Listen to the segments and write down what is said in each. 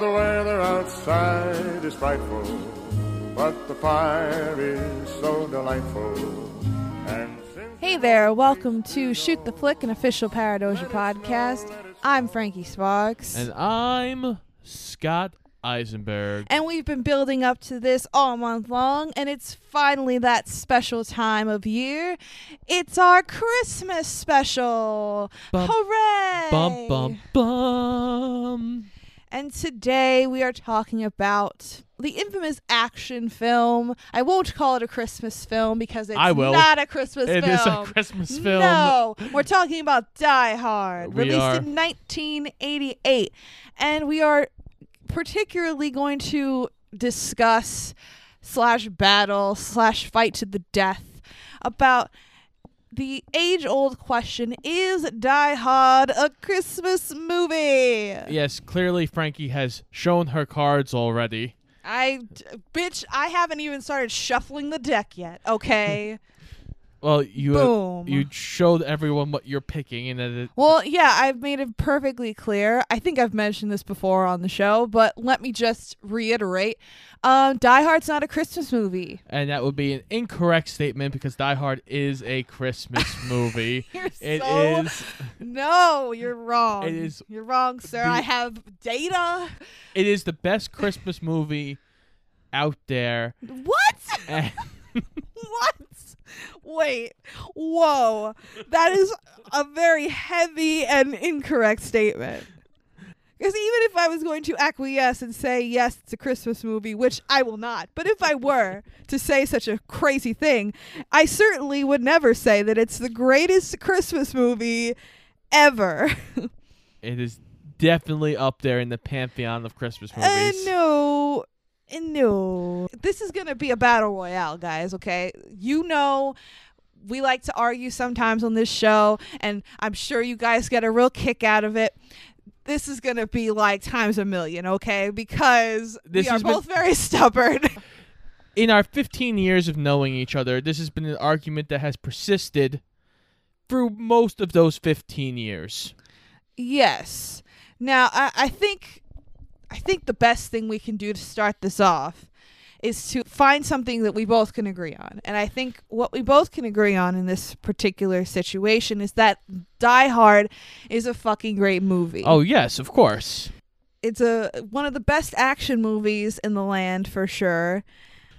the weather outside is frightful, but the fire is so delightful. And since Hey there, welcome to Shoot the Flick, an official Paradoja podcast. I'm Frankie Sparks. And I'm Scott Eisenberg. And we've been building up to this all month long, and it's finally that special time of year. It's our Christmas special. Bum, Hooray! Bum bum bum. And today we are talking about the infamous action film. I won't call it a Christmas film because it's I will. not a Christmas It film. is a Christmas film. No, we're talking about Die Hard, We released are. in 1988. And we are particularly going to discuss slash battle slash fight to the death about the age old question is Die Hard a Christmas movie? Yes, clearly Frankie has shown her cards already. I, bitch, I haven't even started shuffling the deck yet, okay? Well, you uh, Boom. you showed everyone what you're picking, and it, Well, yeah, I've made it perfectly clear. I think I've mentioned this before on the show, but let me just reiterate. Um, Die Hard's not a Christmas movie. and that would be an incorrect statement because Die Hard is a Christmas movie. You're It so is no, you're wrong. It is You're wrong, sir. the- I have data. it is the best Christmas movie out there. What? What? Wait. Whoa. That is a very heavy and incorrect statement. Because even if I was going to acquiesce and say, yes, it's a Christmas movie, which I will not, but if I were to say such a crazy thing, I certainly would never say that it's the greatest Christmas movie ever. it is definitely up there in the pantheon of Christmas Uh, movies. Uh, No. This is going to be a battle royale, guys, okay? You know, we like to argue sometimes on this show, and I'm sure you guys get a real kick out of it. This is going to be like times a million, okay? Because This we are been- both very stubborn. in our 15 years of knowing each other, this has been an argument that has persisted through most of those 15 years. yes. Now, I, I think I think the best thing we can do to start this off is to find something that we both can agree on. And I think what we both can agree on in this particular situation is that Die Hard is a fucking great movie. Oh, yes, of course. It's a one of the best action movies in the land for sure.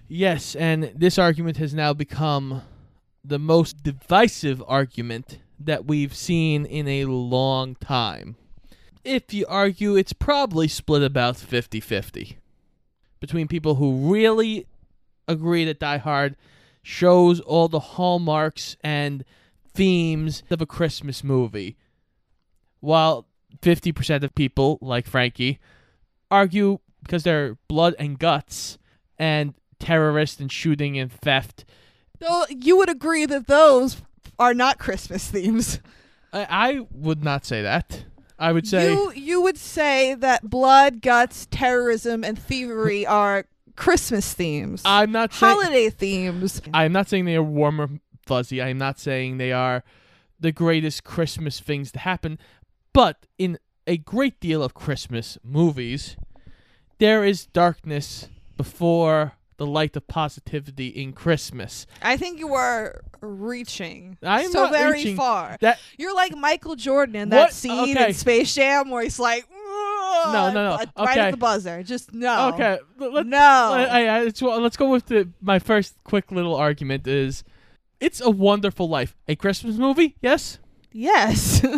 Yes, and this argument has now become the most divisive argument that we've seen in a long time. If you argue, it's probably split about 50 50 between people who really agree that Die Hard shows all the hallmarks and themes of a Christmas movie, while 50% of people, like Frankie, argue because they're blood and guts and terrorist and shooting and theft. Though you would agree that those are not Christmas themes. I, I would not say that. I would say you you would say that blood, guts, terrorism, and thievery are Christmas themes, I'm not saying holiday themes. I'm not saying they are warm or fuzzy. I'm not saying they are the greatest Christmas things to happen. But in a great deal of Christmas movies, there is darkness before the light of positivity in Christmas. I think you are reaching I'm so not very reaching. far. That You're like Michael Jordan in that What? scene Okay. in Space Jam where he's like, No, no, no. Right at the buzzer. Just no. okay. let- Let, No. I, I, let's, let's go with the my first quick little argument is it's a wonderful life. A Christmas movie? Yes. Yes.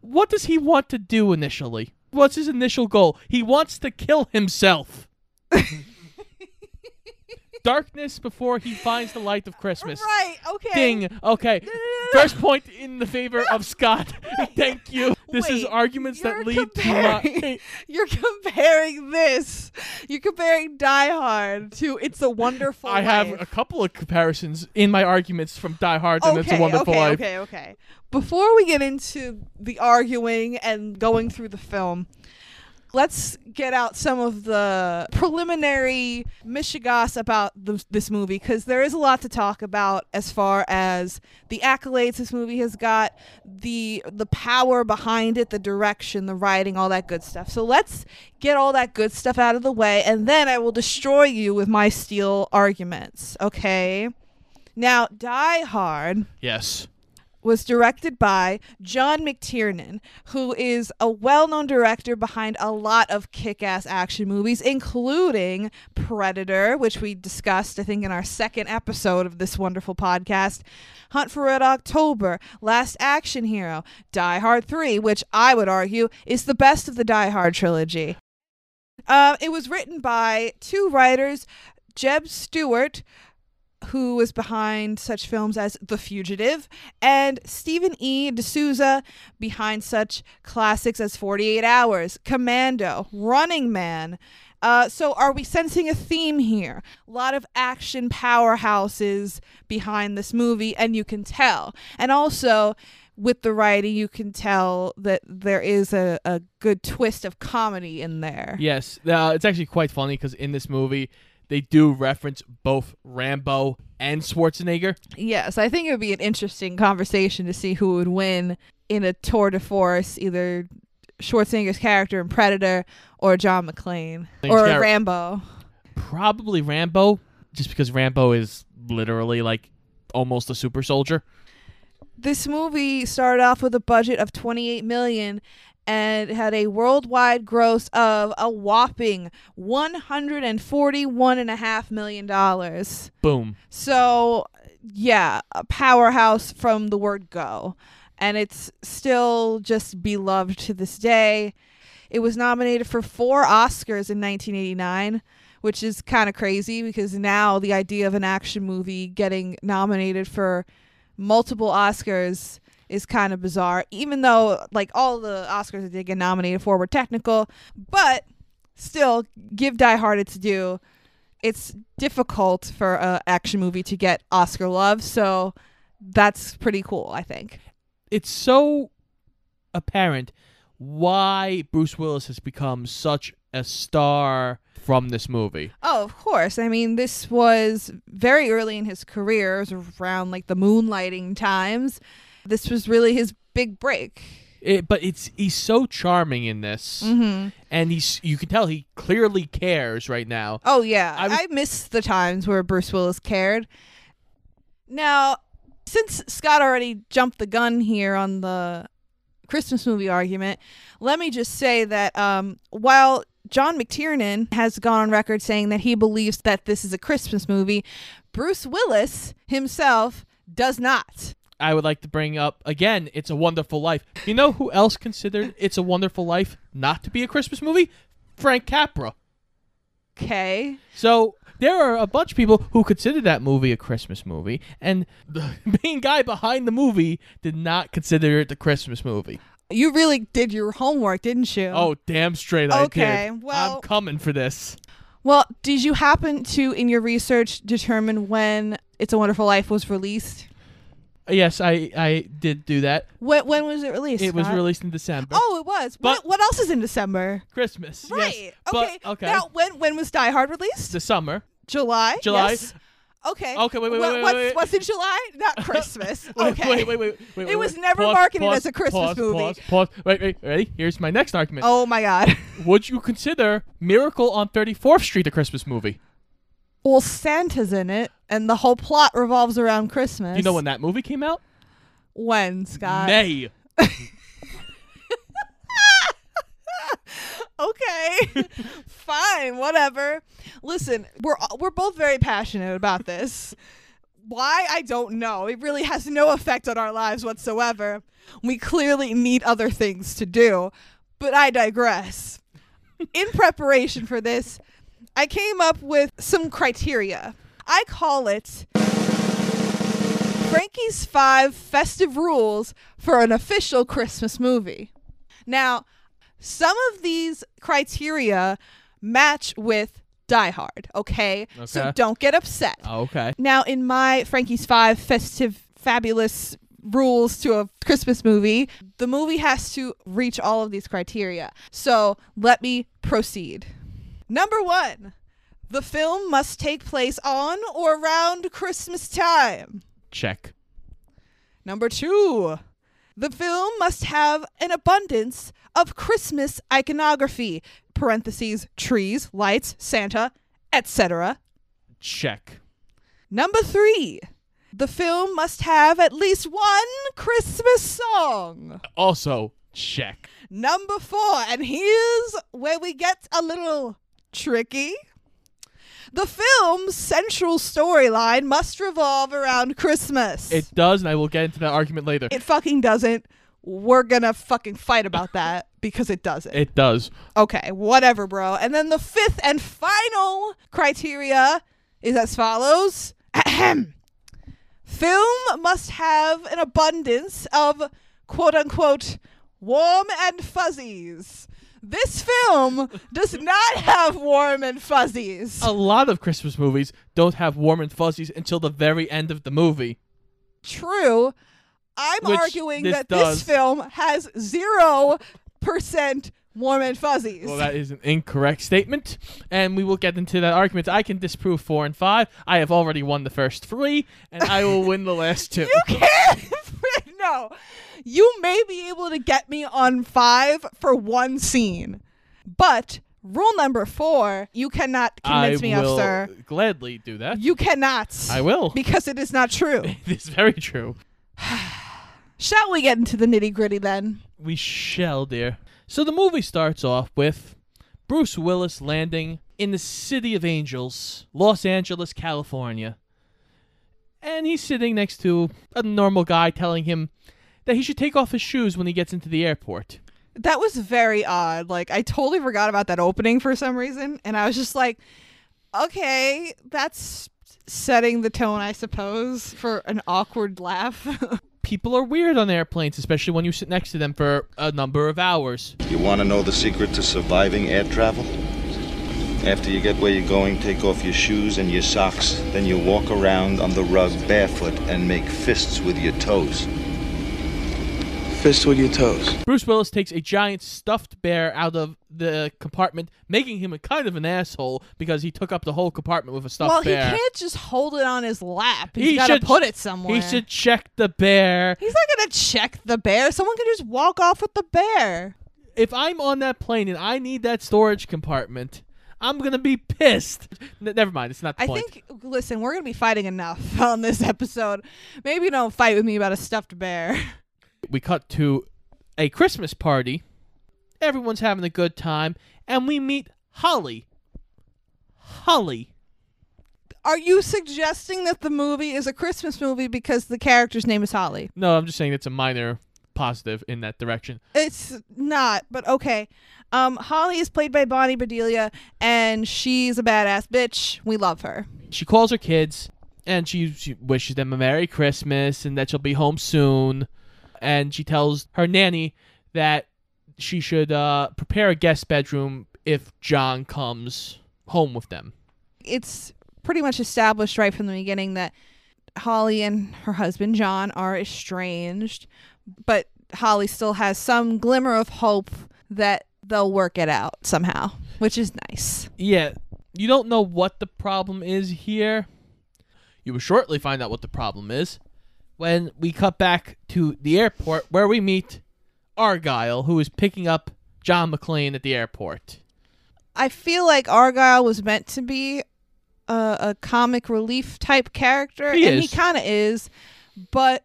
What does he want to do initially? What's his initial goal? He wants to kill himself. Darkness before he finds the light of Christmas. right. Okay. Ding. Okay. No, no, no. First point in the favor of Scott. Thank you. This is arguments that lead to You're comparing this. You're comparing Die Hard to It's a Wonderful I have Life. a couple of comparisons in my arguments from Die Hard and It's a Wonderful okay, Life. Okay, okay. Before we get into the arguing and going through the film, let's get out some of the preliminary mishigas about the, this movie because there is a lot to talk about as far as the accolades this movie has got, the the power behind it, the direction, the writing, all that good stuff. So let's get all that good stuff out of the way, and then I will destroy you with my steel arguments. Okay. Now, Die Hard Yes. Was directed by John McTiernan, who is a well known director behind a lot of kick ass action movies, including Predator, which we discussed, I think, in our second episode of this wonderful podcast, Hunt for Red October, Last Action Hero, Die Hard 3, which I would argue is the best of the Die Hard trilogy. Uh, it was written by two writers, Jeb Stewart, who was behind such films as The Fugitive, and Stephen E. D'Souza behind such classics as 48 Hours, Commando, Running Man. Uh, so, are we sensing a theme here? A lot of action powerhouses behind this movie, and you can tell. And also, with the writing, you can tell that there is a, a good twist of comedy in there. Yes. Uh, it's actually quite funny because in this movie, they do reference both Rambo and Schwarzenegger. Yes, I think it would be an interesting conversation to see who would win in a tour de force, either Schwarzenegger's character in Predator or John McClane or Char- Rambo. Probably Rambo, just because Rambo is literally like almost a super soldier. This movie started off with a budget of 28 million and had a worldwide gross of a whopping 141 and a half million dollars. Boom. So, yeah, a powerhouse from the word go. And it's still just beloved to this day. It was nominated for four Oscars in 1989, which is kind of crazy because now the idea of an action movie getting nominated for multiple Oscars is kind of bizarre, even though, like, all the Oscars that they get nominated for were technical. But still, give Die Hard its due it's difficult for an action movie to get Oscar love, so that's pretty cool, I think. It's so apparent why Bruce Willis has become such a star from this movie. Oh, of course. I mean, this was very early in his career, it was around like the moonlighting times. This was really his big break. It, but it's he's so charming in this, Mm-hmm. and he's you can tell he clearly cares right now. Oh yeah, I I, miss the times where Bruce Willis cared. Now, since Scott already jumped the gun here on the Christmas movie argument, let me just say that um, while John McTiernan has gone on record saying that he believes that this is a Christmas movie, Bruce Willis himself does not. I would like to bring up again. It's a Wonderful Life. You know who else considered It's a Wonderful Life not to be a Christmas movie? Frank Capra. Okay. So there are a bunch of people who consider that movie a Christmas movie, and the main guy behind the movie did not consider it a Christmas movie. You really did your homework, didn't you? Oh, damn straight I Okay, did. well- I'm coming for this. Well, did you happen to, in your research, determine when It's a Wonderful Life was released? Yes, I I did do that. When, when was it released? It was Scott? released in December. Oh, it was. But- what, what else is in December? Christmas. yes. Right. But- okay. okay. Now, when when was Die Hard released? the summer. July. July. Yes. Okay. Okay, wait, wait, What- wait, wait, what's, wait. what's in July? Not Christmas. Wait, okay. Wait, wait, wait, wait. It wait, was wait. never marketed as a Christmas pause, movie. Pause, pause. Wait, wait, ready? Here's my next argument. Oh my God. Would you consider Miracle on 34th Street a Christmas movie? Well, Santa's in it, and the whole plot revolves around Christmas. You know when that movie came out? When Scott? May. okay fine whatever listen we're uh, we're both very passionate about this why i don't know it really has no effect on our lives whatsoever we clearly need other things to do but i digress in preparation for this i came up with some criteria i call it frankie's five festive rules for an official christmas movie now some of these criteria match with Die Hard, okay? So don't get upset. Oh, okay. Now, in my Frankie's Five festive, fabulous rules to a Christmas movie. The movie has to reach all of these criteria. So let me proceed. Number one, the film must take place on or around Christmas time. Check. Number two, the film must have an abundance of Christmas iconography, parentheses, trees, lights, Santa, etc. Check. Number three, the film must have at least one Christmas song. Also, check. Number four, and here's where we get a little tricky. The film's central storyline must revolve around Christmas. It does, and I will get into that argument later. It fucking doesn't. We're gonna fucking fight about that because it doesn't. It does. Okay, whatever, bro. And then the fifth and final criteria is as follows Ahem. Film must have an abundance of quote unquote warm and fuzzies. This film does not have warm and fuzzies. A lot of Christmas movies don't have warm and fuzzies until the very end of the movie. True. I'm Which arguing this that does. this film has zero percent warm and fuzzies. Well, that is an incorrect statement, and we will get into that argument. I can disprove four and five. I have already won the first three, and I will win the last two. You can't. No. You may be able to get me on five for one scene, but rule number four, you cannot convince I me will of, sir. gladly do that. You cannot. I will. Because it is not true. it is very true. Shall we get into the nitty gritty then? We shall, dear. So the movie starts off with Bruce Willis landing in the City of Angels, Los Angeles, California. And he's sitting next to a normal guy telling him that he should take off his shoes when he gets into the airport. That was very odd. Like, I totally forgot about that opening for some reason. And I was just like, okay, that's setting the tone, I suppose, for an awkward laugh. People are weird on airplanes, especially when you sit next to them for a number of hours. You want to know the secret to surviving air travel? After you get where you're going, take off your shoes and your socks. Then you walk around on the rug barefoot and make fists with your toes. Fist with your toes. Bruce Willis takes a giant stuffed bear out of the compartment, making him a kind of an asshole because he took up the whole compartment with a stuffed well, bear. Well, he can't just hold it on his lap. He's He got to put it somewhere. He should check the bear. He's not going to check the bear. Someone can just walk off with the bear. If I'm on that plane and I need that storage compartment, I'm gonna be pissed. N- never mind, it's not the I point. think, listen, we're going to be fighting enough on this episode. Maybe don't fight with me about a stuffed bear. we cut to a Christmas party. Everyone's having a good time, and we meet Holly. Holly. Are you suggesting that the movie is a Christmas movie because the character's name is Holly? No, I'm just saying it's a minor positive in that direction. It's not, but okay. Um, Holly is played by Bonnie Bedelia, and she's a badass bitch. We love her. She calls her kids, and she, she wishes them a Merry Christmas and that she'll be home soon. And she tells her nanny that she should uh, prepare a guest bedroom if John comes home with them. It's pretty much established right from the beginning that Holly and her husband John are estranged, but Holly still has some glimmer of hope that they'll work it out somehow, which is nice. Yeah, you don't know what the problem is here. You will shortly find out what the problem is when we cut back to the airport where we meet Argyle, who is picking up John McClane at the airport. I feel like Argyle was meant to be a, a comic relief type character, He and he kind of is, but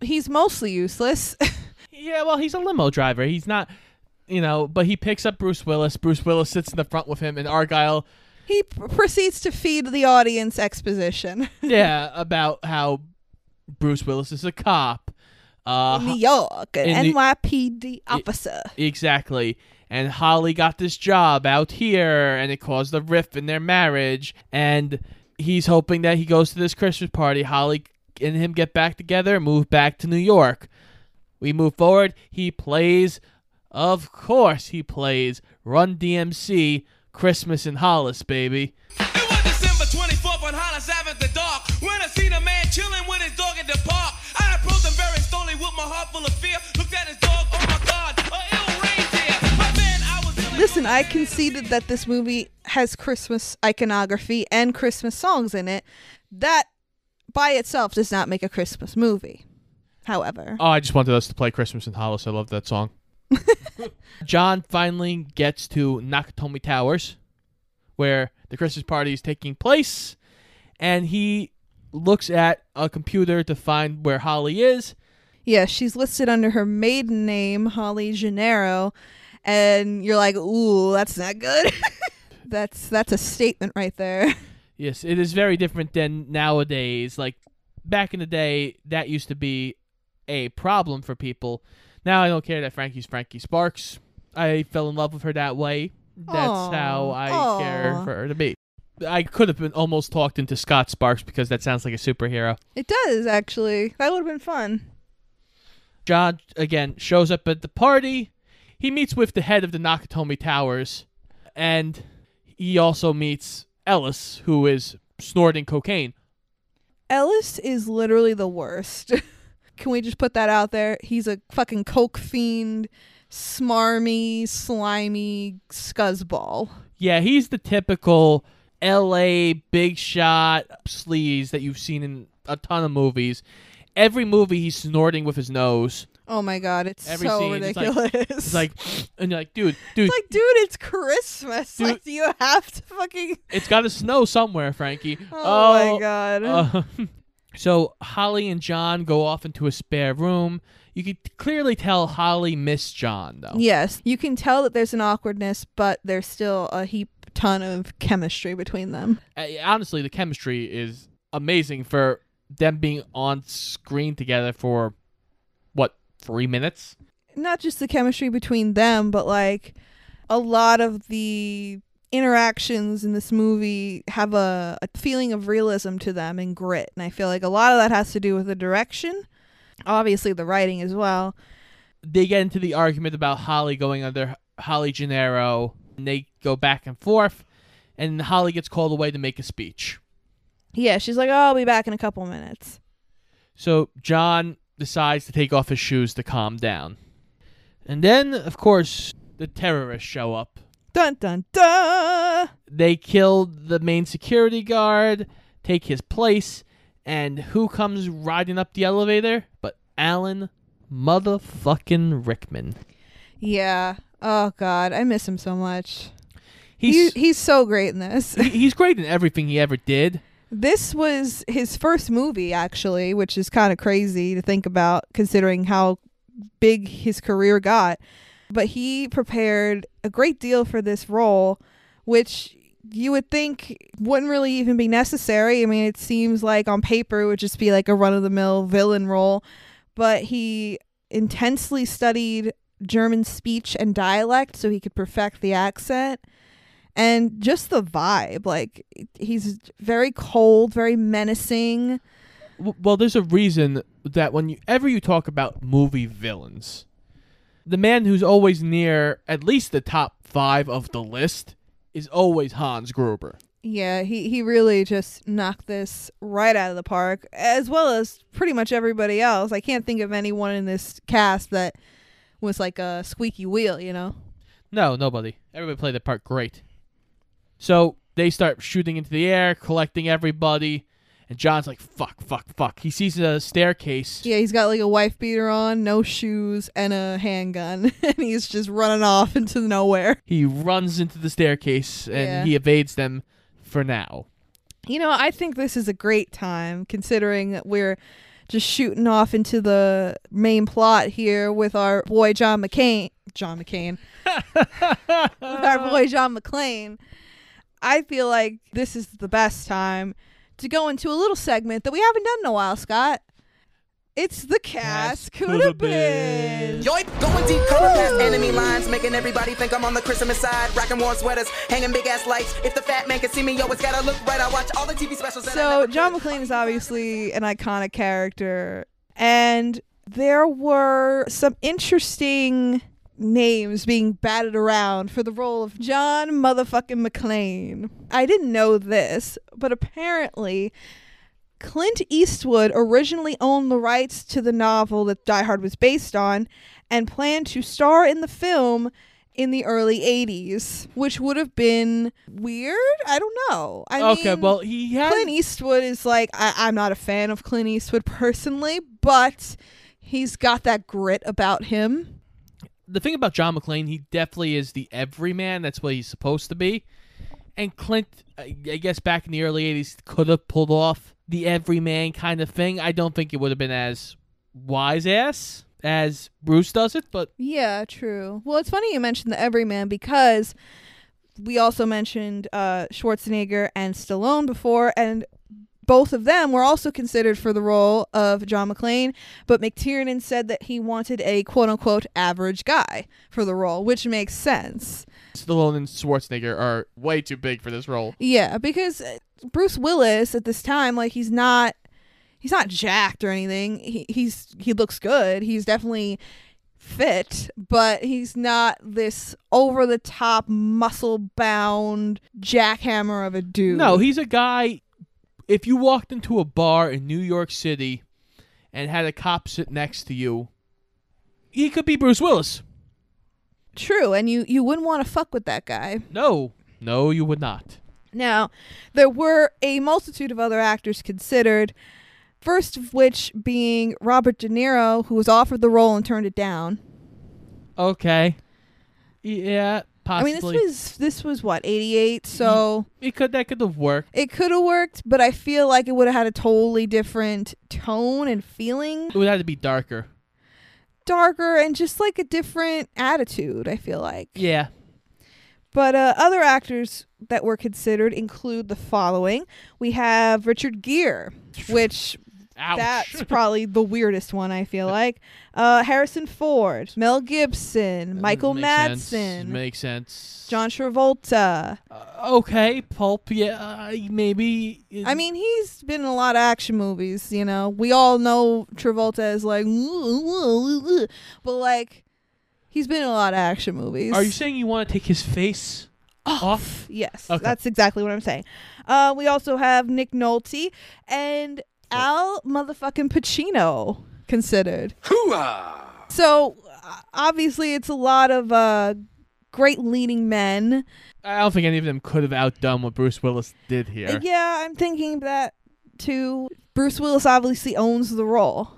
he's mostly useless. Yeah, well, he's a limo driver. He's not, you know, but he picks up Bruce Willis. Bruce Willis sits in the front with him, and Argyle, he pr- proceeds to feed the audience exposition. yeah, about how Bruce Willis is a cop. Uh, New York, an in the- NYPD officer. Exactly. And Holly got this job out here, and it caused a rift in their marriage. And he's hoping that he goes to this Christmas party. Holly and him get back together, move back to New York. We move forward. He plays, of course, he plays Run DMC Christmas in Hollis, baby. It was December 24th on Hollis Ave at the dark when I seen a man chilling with his heart full of fear. Looked at his dog, oh my god, a ill reindeer. But then I was ill- Listen, I conceded that this movie has Christmas iconography and Christmas songs in it. That by itself does not make a Christmas movie. However, Oh, I just wanted us to play Christmas in Hollis. I love that song. John finally gets to Nakatomi Towers, where the Christmas party is taking place, and he looks at a computer to find where Holly is. Yeah, she's listed under her maiden name, Holly Gennaro, and you're like, "Ooh, that's not good." that's that's a statement right there. Yes, it is very different than nowadays. Like back in the day, that used to be a problem for people. Now I don't care that Frankie's Frankie Sparks. I fell in love with her that way. That's Aw, how I aw. care for her to be. I could have been almost talked into Scott Sparks because that sounds like a superhero. It does actually. That would have been fun. John again shows up at the party. He meets with the head of the Nakatomi Towers, and he also meets Ellis, who is snorting cocaine. Ellis is literally the worst. Can we just put that out there? He's a fucking coke fiend, smarmy, slimy scuzzball. Yeah, he's the typical LA big shot sleaze that you've seen in a ton of movies. Every movie he's snorting with his nose. Oh my god, it's Every so scene, it's like- ridiculous. It's like, and you're like, dude, dude, It's like, dude, it's Christmas. Dude- Like, do you have to fucking? it's got to snow somewhere, Frankie. Oh, my god. Uh, so Holly and John go off into a spare room. You could clearly tell Holly missed John, though. yes, you can tell that there's an awkwardness, but there's still a heap ton of chemistry between them. Uh, honestly, the chemistry is amazing for them being on screen together for what three minutes. not just the chemistry between them, but like a lot of the interactions in this movie have a, a feeling of realism to them and grit. And I feel like a lot of that has to do with the direction, obviously, the writing as well. They get into the argument about Holly going under Holly Gennaro, and they go back and forth. And Holly gets called away to make a speech. Yeah, she's like, oh, I'll be back in a couple minutes. So John decides to take off his shoes to calm down. And then, of course, the terrorists show up. Dun dun dun! They kill the main security guard, take his place, and who comes riding up the elevator? But Alan motherfucking Rickman. Yeah. Oh, God. I miss him so much. He's He, he's so great in this. he- he's great in everything he ever did. This was his first movie, actually, which is kind of crazy to think about considering how big his career got. But he prepared a great deal for this role, which you would think wouldn't really even be necessary. I mean, it seems like on paper it would just be like a run of the mill villain role. But he intensely studied German speech and dialect so he could perfect the accent and just the vibe like he's very cold very menacing Well, there's a reason that whenever you talk about movie villains, the man who's always near at least the top five of the list is always Hans Gruber. yeah he, he really just knocked this right out of the park as well as pretty much everybody else i can't think of anyone in this cast that was like a squeaky wheel you know No, nobody. Everybody played their part great. So they start shooting into the air, collecting everybody, and John's like, fuck, fuck, fuck. He sees a staircase. yeah he's got like a wife beater on no shoes and a handgun and he's just running off into nowhere He runs into the staircase and Yeah. he evades them for now. You know, I think this is a great time considering that we're just shooting off into the main plot here with our boy John McCain. John McCain. with our boy John McClane. I feel like this is the best time to go into a little segment that we haven't done in a while, Scott. It's the cast could have been. Yoip, going deep, cover past enemy lines, making everybody think I'm on the Christmas side. Rocking warm sweaters, hanging big ass lights. If the fat man can see me, yo, it's gotta look right. I watch all the TV specials. So never John could. McClane is obviously an iconic character, and there were some interesting names being batted around for the role of John motherfucking McClane. I didn't know this, but apparently Clint Eastwood originally owned the rights to the novel that Die Hard was based on and planned to star in the film in the early 80s, which would have been weird. I don't know. I okay, mean, well, he had. Clint Eastwood is like, I- I'm not a fan of Clint Eastwood personally, but he's got that grit about him. The thing about John McClane, he definitely is the everyman. That's what he's supposed to be. And Clint, I guess back in the early 80s, could have pulled off the everyman kind of thing. I don't think it would have been as wise ass as Bruce does it, but Yeah, true. Well, it's funny you mentioned the Everyman because we also mentioned uh, Schwarzenegger and Stallone before, and both of them were also considered for the role of John McClane. But McTiernan said that he wanted a quote unquote average guy for the role, which makes sense. Stallone and Schwarzenegger are way too big for this role. Yeah, because uh, Bruce Willis at this time, like he's not he's not jacked or anything. He he's he looks good. He's definitely fit, but he's not this over the top muscle bound jackhammer of a dude. No, he's a guy. If you walked into a bar in New York City and had a cop sit next to you, he could be Bruce Willis. true, and you you wouldn't want to fuck with that guy. No, no, you would not. Now, there were a multitude of other actors considered, first of which being Robert De Niro, who was offered the role and turned it down. Okay. Yeah, I mean, this was this was what eighty eight, so it could that could have worked. it could have worked, but I feel like it would have had a totally different tone and feeling, It would have to be darker. darker and just like a different attitude. I feel like. Yeah. But uh, other actors that were considered include the following: we have Richard Gere, which Ouch. that's probably the weirdest one. I feel like uh, Harrison Ford, Mel Gibson, Michael Makes sense. Madsen, Makes sense. John Travolta. Uh, okay, Pulp. Yeah, uh, maybe. I mean, he's been in a lot of action movies, you know. We all know Travolta is like, but like, he's been in a lot of action movies. are you saying you want to take his face off? Yes, Okay. that's exactly what I'm saying. Uh, we also have Nick Nolte and Al motherfucking Pacino considered. So uh, obviously, it's a lot of uh, great leading men. I don't think any of them could have outdone what Bruce Willis did here. Yeah, I'm thinking that too. Bruce Willis obviously owns the role.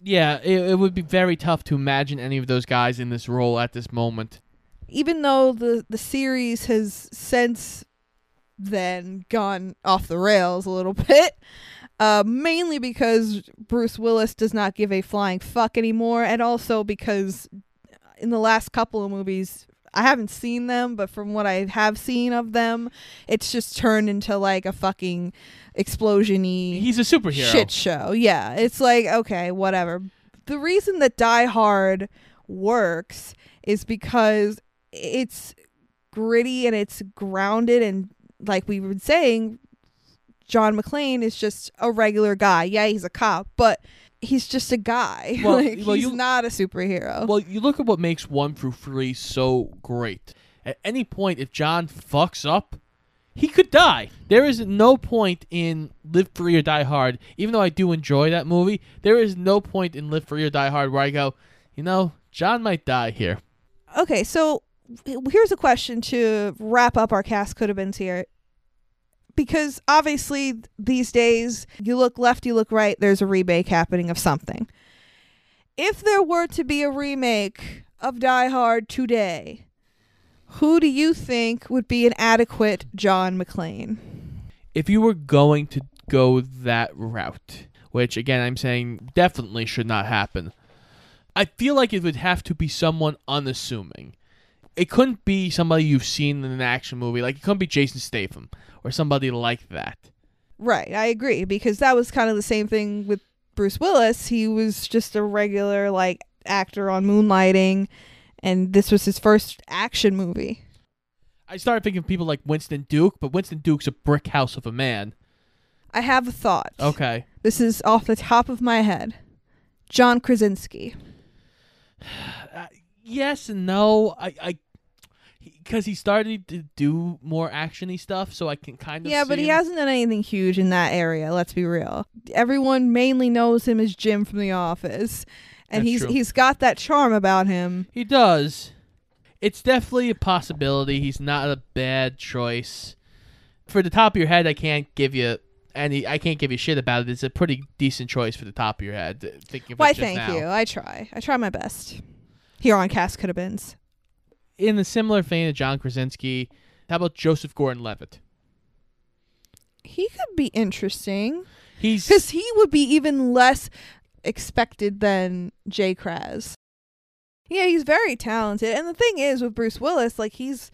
Yeah, it, it would be very tough to imagine any of those guys in this role at this moment. even though the the series has since then gone off the rails a little bit uh, mainly because Bruce Willis does not give a flying fuck anymore, and also because in the last couple of movies, I haven't seen them, but from what I have seen of them, it's just turned into like a fucking explosion-y He's a superhero. shit show. Yeah, it's like okay, whatever. The reason that Die Hard works is because it's gritty and it's grounded and like we were saying John McClane is just a regular guy. Yeah, he's a cop, but he's just a guy. Well- like, well, he's you- not a superhero. Well, you look at what makes one through three so great. At any point, if John fucks up, he could die. There is no point in Live Free or Die Hard, even though I do enjoy that movie, there is no point in Live Free or Die Hard where I go, you know, John might die here. okay, so here's a question to wrap up our cast could have been here. Because obviously these days you look left, you look right, there's a remake happening of something. If there were to be a remake of Die Hard today, who do you think would be an adequate John McClane? If you were going to go that route, which again I'm saying definitely should not happen, I feel like it would have to be someone unassuming. It couldn't be somebody you've seen in an action movie. Like it couldn't be Jason Statham or somebody like that. Right, I agree because that was kind of the same thing with Bruce Willis. He was just a regular like actor on Moonlighting and this was his first action movie. I started thinking of people like Winston Duke, but Winston Duke's a brick house of a man. I have a thought. Okay. This is off the top of my head. John Krasinski. Uh, yes and no. I, I because he started to do more actiony stuff, so I can kind of Yeah, but he him- hasn't done anything huge in that area. Let's be real. Everyone mainly knows him as Jim from The Office, and That's he's true. he's got that charm about him. He does. It's definitely a possibility. He's not a bad choice. For the top of your head, I can't give you any. I can't give you shit about it. It's a pretty decent choice for the top of your head. Uh, thinking of Why, thank now. you. I try. I try my best. Here on Cast Could Have Beens. In the similar vein of John Krasinski, how about Joseph Gordon-Levitt? He could be interesting He's because he would be even less expected than Jay Kraz. Yeah, he's very talented, and the thing is with Bruce Willis, like he's,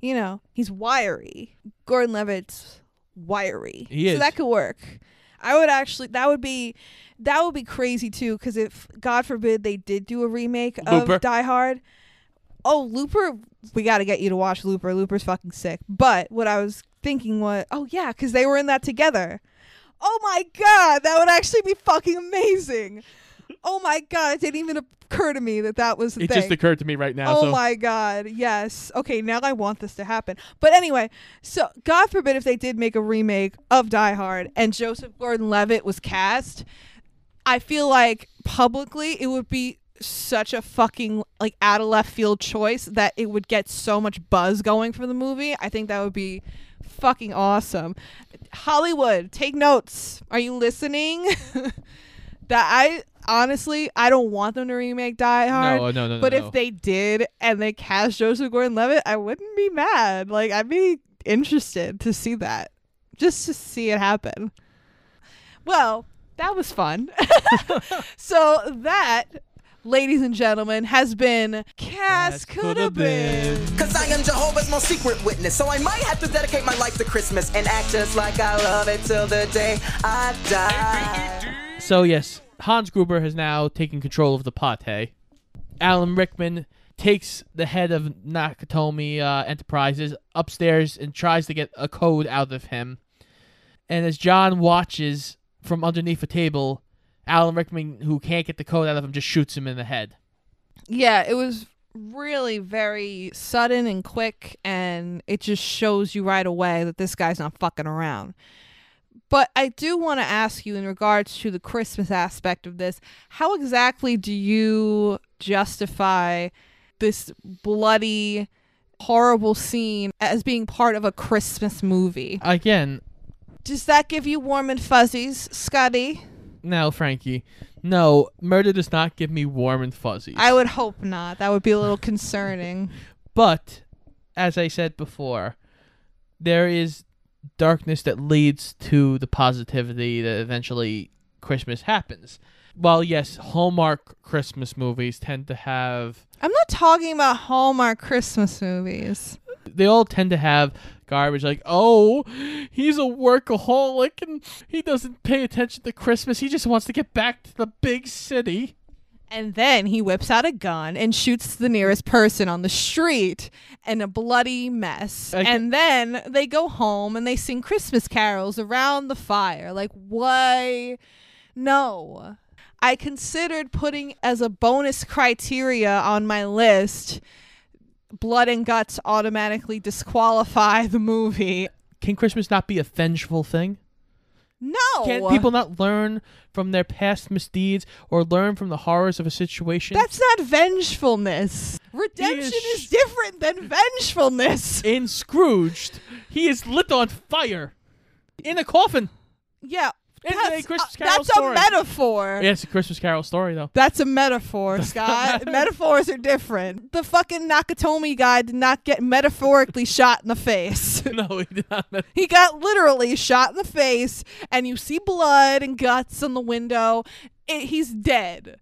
you know, he's wiry. Gordon Levitt's wiry, He is. so that could work. I would actually. That would be. That would be crazy too, because if God forbid they did do a remake Looper. of Die Hard, oh Looper, we got to get you to watch Looper. Looper's fucking sick. But what I was thinking was, oh yeah, because they were in that together. Oh my god, that would actually be fucking amazing. Oh my god, it didn't even occur to me that that was the it thing. just occurred to me right now. Oh so my god, yes. Okay, now I want this to happen. But anyway, so God forbid if they did make a remake of Die Hard and Joseph Gordon-Levitt was cast, I feel like publicly it would be such a fucking like out of left field choice that it would get so much buzz going for the movie. I think that would be fucking awesome. Hollywood, take notes. Are you listening? that I honestly I don't want them to remake Die Hard. no, no, no. But no. if they did and they cast Joseph Gordon-Levitt, I wouldn't be mad. Like I'd be interested to see that, just to see it happen. Well, that was fun. so that, ladies and gentlemen, has been Cast Coulda Coulda Been. Cause I am Jehovah's most secret witness. So I might have to dedicate my life to Christmas and act just like I love it till the day I die. So yes, Hans Gruber has now taken control of the pate. Alan Rickman takes the head of Nakatomi uh, Enterprises upstairs and tries to get a code out of him. And as John watches from underneath a table, Alan Rickman, who can't get the code out of him, just shoots him in the head. Yeah, it was really very sudden and quick, and it just shows you right away that this guy's not fucking around. But I do want to ask you, in regards to the Christmas aspect of this, how exactly do you justify this bloody, horrible scene as being part of a Christmas movie? Again, Does that give you warm and fuzzies, Scotty? Now Frankie, no, murder does not give me warm and fuzzies. I would hope not. That would be a little concerning. But as I said before, there is darkness that leads to the positivity that eventually Christmas happens. While yes, Hallmark Christmas movies tend to have I'm not talking about Hallmark Christmas movies. they all tend to have garbage like, "Oh, he's a workaholic and he doesn't pay attention to Christmas. He just wants to get back to the big city." And then he whips out a gun and shoots the nearest person on the street in a bloody mess. And then they go home and they sing Christmas carols around the fire. Like, why? No. I considered putting as a bonus criteria on my list blood and guts automatically disqualify the movie. Can Christmas not be a vengeful thing? No. Can people not learn from their past misdeeds or learn from the horrors of a situation? That's not vengefulness. Redemption is is different than vengefulness. in Scrooged, he is lit on fire in a coffin. Yeah. It's That's, a Christmas uh, that's story. a metaphor. Yeah, it's a Christmas Carol story, though. That's a metaphor, Scott. Metaphors are different. The fucking Nakatomi guy did not get metaphorically shot in the face. no, he did not. He got literally shot in the face, and you see blood and guts on the window. It, he's dead.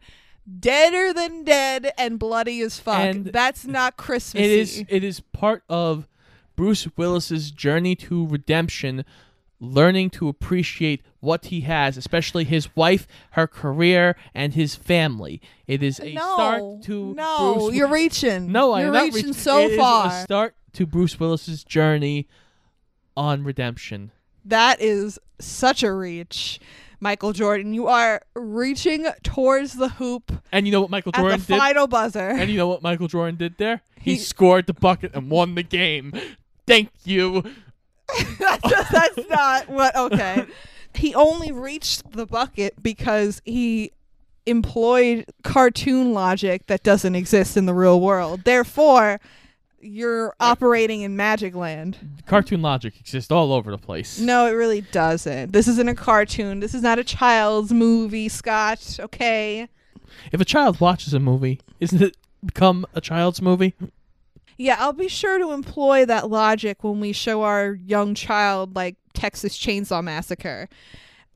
Deader than dead and bloody as fuck. And That's not Christmas. It is. It is part of Bruce Willis's journey to redemption, learning to appreciate what he has, especially his wife, her career, and his family. It is a no, start to no, Bruce you're reaching. No, you're I'm not reaching reaching. so It is far. a start to Bruce Willis's journey on redemption. That is such a reach. Michael Jordan, you are reaching towards the hoop And you know what Michael at Jordan the did? final buzzer. And you know what Michael Jordan did there? He, He- scored the bucket and won the game. Thank you. that's, that's not what okay. He only reached the bucket because he employed cartoon logic that doesn't exist in the real world. Therefore you're operating in magic land. Cartoon logic exists all over the place. no it really doesn't. This isn't a cartoon. This is not a child's movie scott okay? If a child watches a movie, isn't it become a child's movie? Yeah i'll be sure to employ that logic when we show our young child like texas chainsaw massacre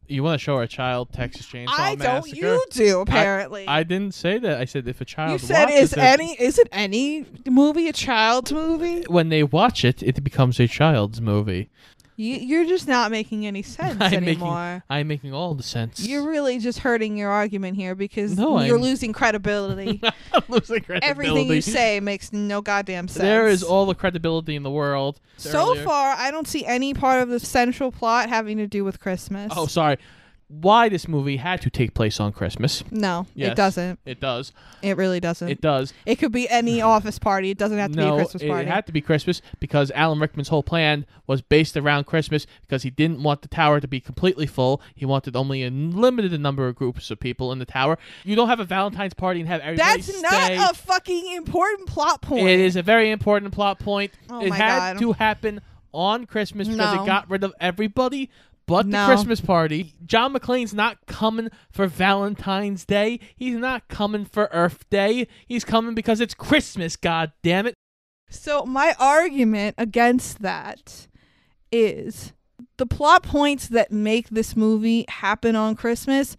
You want to show our child Texas Chainsaw i don't you do apparently I didn't say that. I said if a child You said watches is it, any is it any movie a child's movie? when they watch it, it becomes a child's movie. You, you're just not making any sense I'm anymore. making I'm making all the sense. You're really just hurting your argument here because No, you're I'm- losing credibility. I'm losing credibility. Everything you say makes no goddamn sense. There is all the credibility in the world. so Earlier- far, I don't see any part of the central plot having to do with Christmas. Oh, sorry. Why this movie had to take place on Christmas? no, Yes, it doesn't. It does. It really doesn't. It does. It, does. could be any office party. It doesn't have to be a no, Christmas it party. It had to be Christmas because Alan Rickman's whole plan was based around Christmas because he didn't want the tower to be completely full. He wanted only a limited number of groups of people in the tower. You don't have a Valentine's party and have everybody That's stay. not a fucking important plot point. It is a very important plot point. Oh it my had God. to happen on Christmas because No. it got rid of everybody but No. the Christmas party. John McClane's not coming for Valentine's Day. He's not coming for Earth Day. He's coming because it's Christmas, god damn it. So my argument against that is the plot points that make this movie happen on Christmas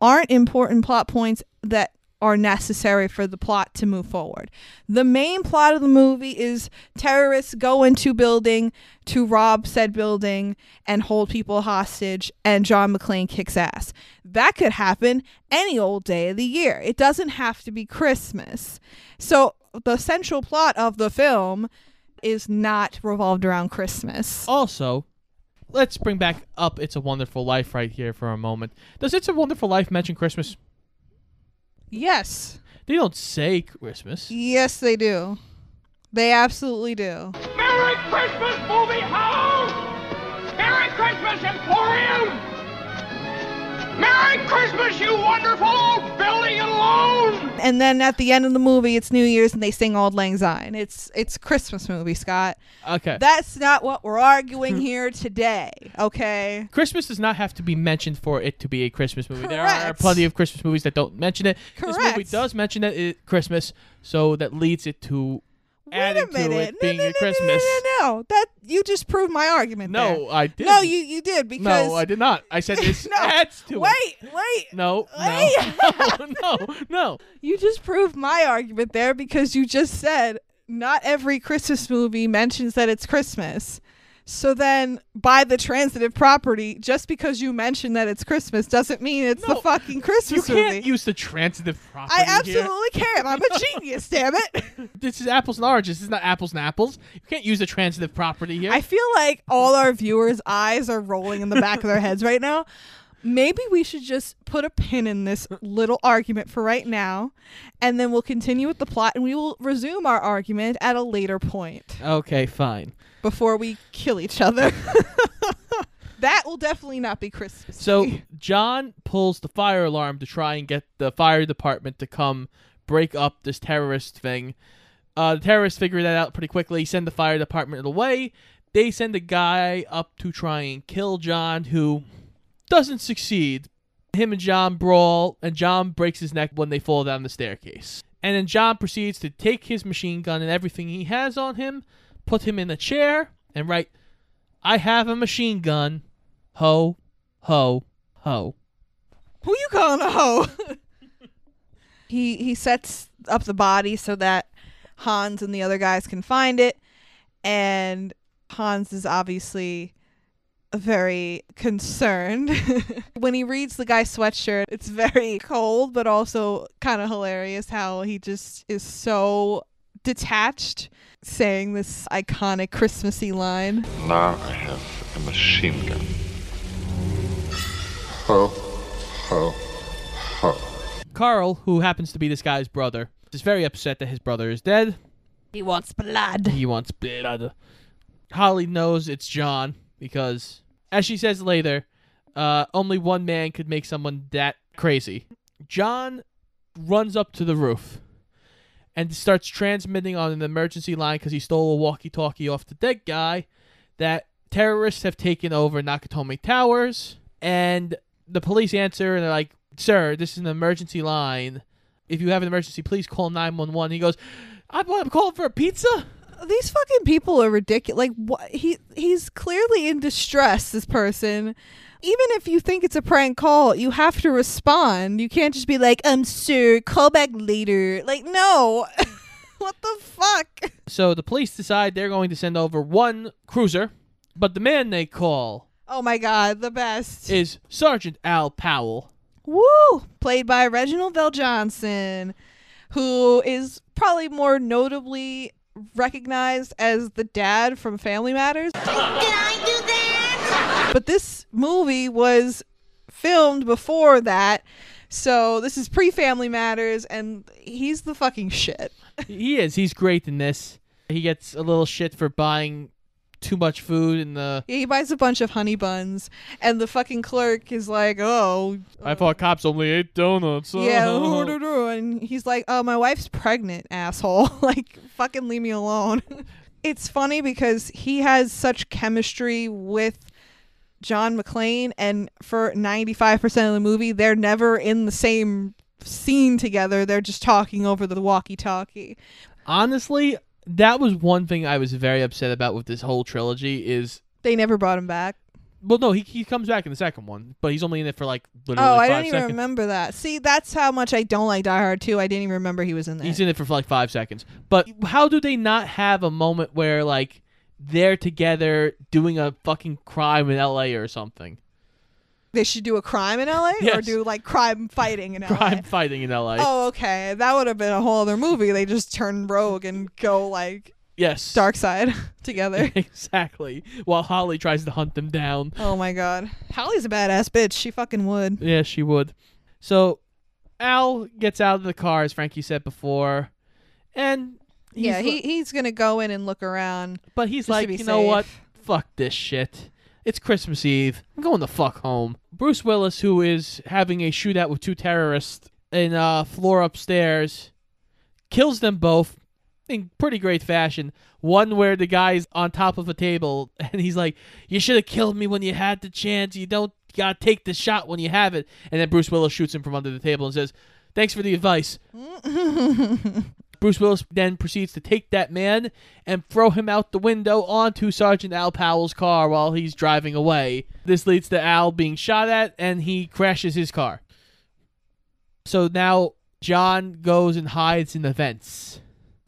aren't important plot points that are necessary for the plot to move forward. The main plot of the movie is terrorists go into building to rob said building and hold people hostage and John McClane kicks ass. That could happen any old day of the year. It doesn't have to be Christmas. So the central plot of the film is not revolved around Christmas. Also, let's bring back up It's a Wonderful Life right here for a moment. Does It's a Wonderful Life mention Christmas? Yes. They don't say Christmas. Yes, they do. They absolutely do. Merry Christmas, movie Merry Christmas, you wonderful old building alone! And then at the end of the movie, it's New Year's and they sing Auld Lang Syne. It's it's a Christmas movie, Scott. Okay. That's not what we're arguing here today. Okay. Christmas does not have to be mentioned for it to be a Christmas movie. There are Correct. plenty of Christmas movies that don't mention it. This movie Correct. does mention it, it Christmas, so that leads it to adding Wait a minute. to it no, being no, a no, Christmas. No, no, no, no. That you just proved my argument. No, there. I did. No, you you did because No, I did not. I said this No, adds to wait, it. wait. No, Wait. no, no, no. You just proved my argument there because you just said not every Christmas movie mentions that it's Christmas. So then, by the transitive property, just because you mention that it's Christmas doesn't mean it's No, the fucking Christmas. You Christmas can't movie. use the transitive property I here. absolutely can. I'm a genius, damn it. This is apples and oranges. This is not apples and apples. You can't use the transitive property here. I feel like all our viewers' eyes are rolling in the back of their heads right now. Maybe we should just put a pin in this little argument for right now, and then we'll continue with the plot and we will resume our argument at a later point okay, fine. before we kill each other. that will definitely not be Christmas. So John pulls the fire alarm to try and get the fire department to come break up this terrorist thing. Uh, the terrorists figure that out pretty quickly. Send the fire department away. They send a guy up to try and kill John, who doesn't succeed. Him and John brawl, and John breaks his neck when they fall down the staircase. And then John proceeds to take his machine gun and everything he has on him, put him in a chair, and write, I have a machine gun. Ho, ho, ho. Who you calling a hoe? he he sets up the body so that Hans and the other guys can find it, and Hans is obviously very concerned when he reads the guy's sweatshirt. It's very cold, but also kind of hilarious how he just is so detached, saying this iconic Christmassy line. Now I have a machine gun. Ho, ho, ho. Carl, who happens to be this guy's brother, is very upset that his brother is dead. He wants blood. He wants blood. Holly knows it's John because, as she says later, uh, only one man could make someone that crazy. John runs up to the roof and starts transmitting on an emergency line because he stole a walkie-talkie off the dead guy that terrorists have taken over Nakatomi Towers. And the police answer and they're like, "Sir, this is an emergency line. If you have an emergency, please call 911." He goes, "I'm, I'm calling for a pizza." These fucking people are ridiculous. Like what he he's clearly in distress this person. Even if you think it's a prank call, you have to respond. You can't just be like, "Um, sir, call back later." Like, no. what the fuck? So the police decide they're going to send over one cruiser, but the man they call Oh my god, the best. is Sergeant Al Powell. Woo! Played by Reginald VelJohnson, who is probably more notably recognized as the dad from Family Matters. Did I do that? But this movie was filmed before that. So this is pre Family Matters and he's the fucking shit. He is. He's great in this. He gets a little shit for buying too much food in the. He buys a bunch of honey buns and the fucking clerk is like, "Oh, I thought cops only ate donuts. Yeah, and he's like, "Oh, my wife's pregnant, asshole. like, fucking leave me alone." it's funny because he has such chemistry with John McClane, and for ninety-five percent of the movie, they're never in the same scene together. They're just talking over the walkie-talkie. Honestly, that was one thing I was very upset about with this whole trilogy. Is They never brought him back. well, no, he he comes back in the second one, but he's only in it for like literally Oh, five I didn't even seconds. remember that. See, that's how much I don't like Die Hard 2. I didn't even remember he was in there. He's in it for like five seconds. But how do they not have a moment where like they're together doing a fucking crime in L.A. or something? They should do a crime in LA or do like crime fighting in LA. Crime fighting in L.A. Oh, okay. That would have been a whole other movie. They just turn rogue and go like yes, dark side together. exactly. While Holly tries to hunt them down. oh my god. Holly's a badass bitch. She fucking would. Yeah, she would. So Al gets out of the car, as Frankie said before, and he's yeah, he he's gonna go in and look around. but he's like, you know what? Fuck this shit. It's Christmas Eve. I'm going the fuck home. Bruce Willis, who is having a shootout with two terrorists in uh, floor upstairs, kills them both in pretty great fashion. One where the guy's on top of a table and he's like, "You should have killed me when you had the chance. You don't gotta take the shot when you have it." And then Bruce Willis shoots him from under the table and says, "Thanks for the advice." Bruce Willis then proceeds to take that man and throw him out the window onto Sergeant Al Powell's car while he's driving away. This leads to Al being shot at and he crashes his car. So now John goes and hides in the vents.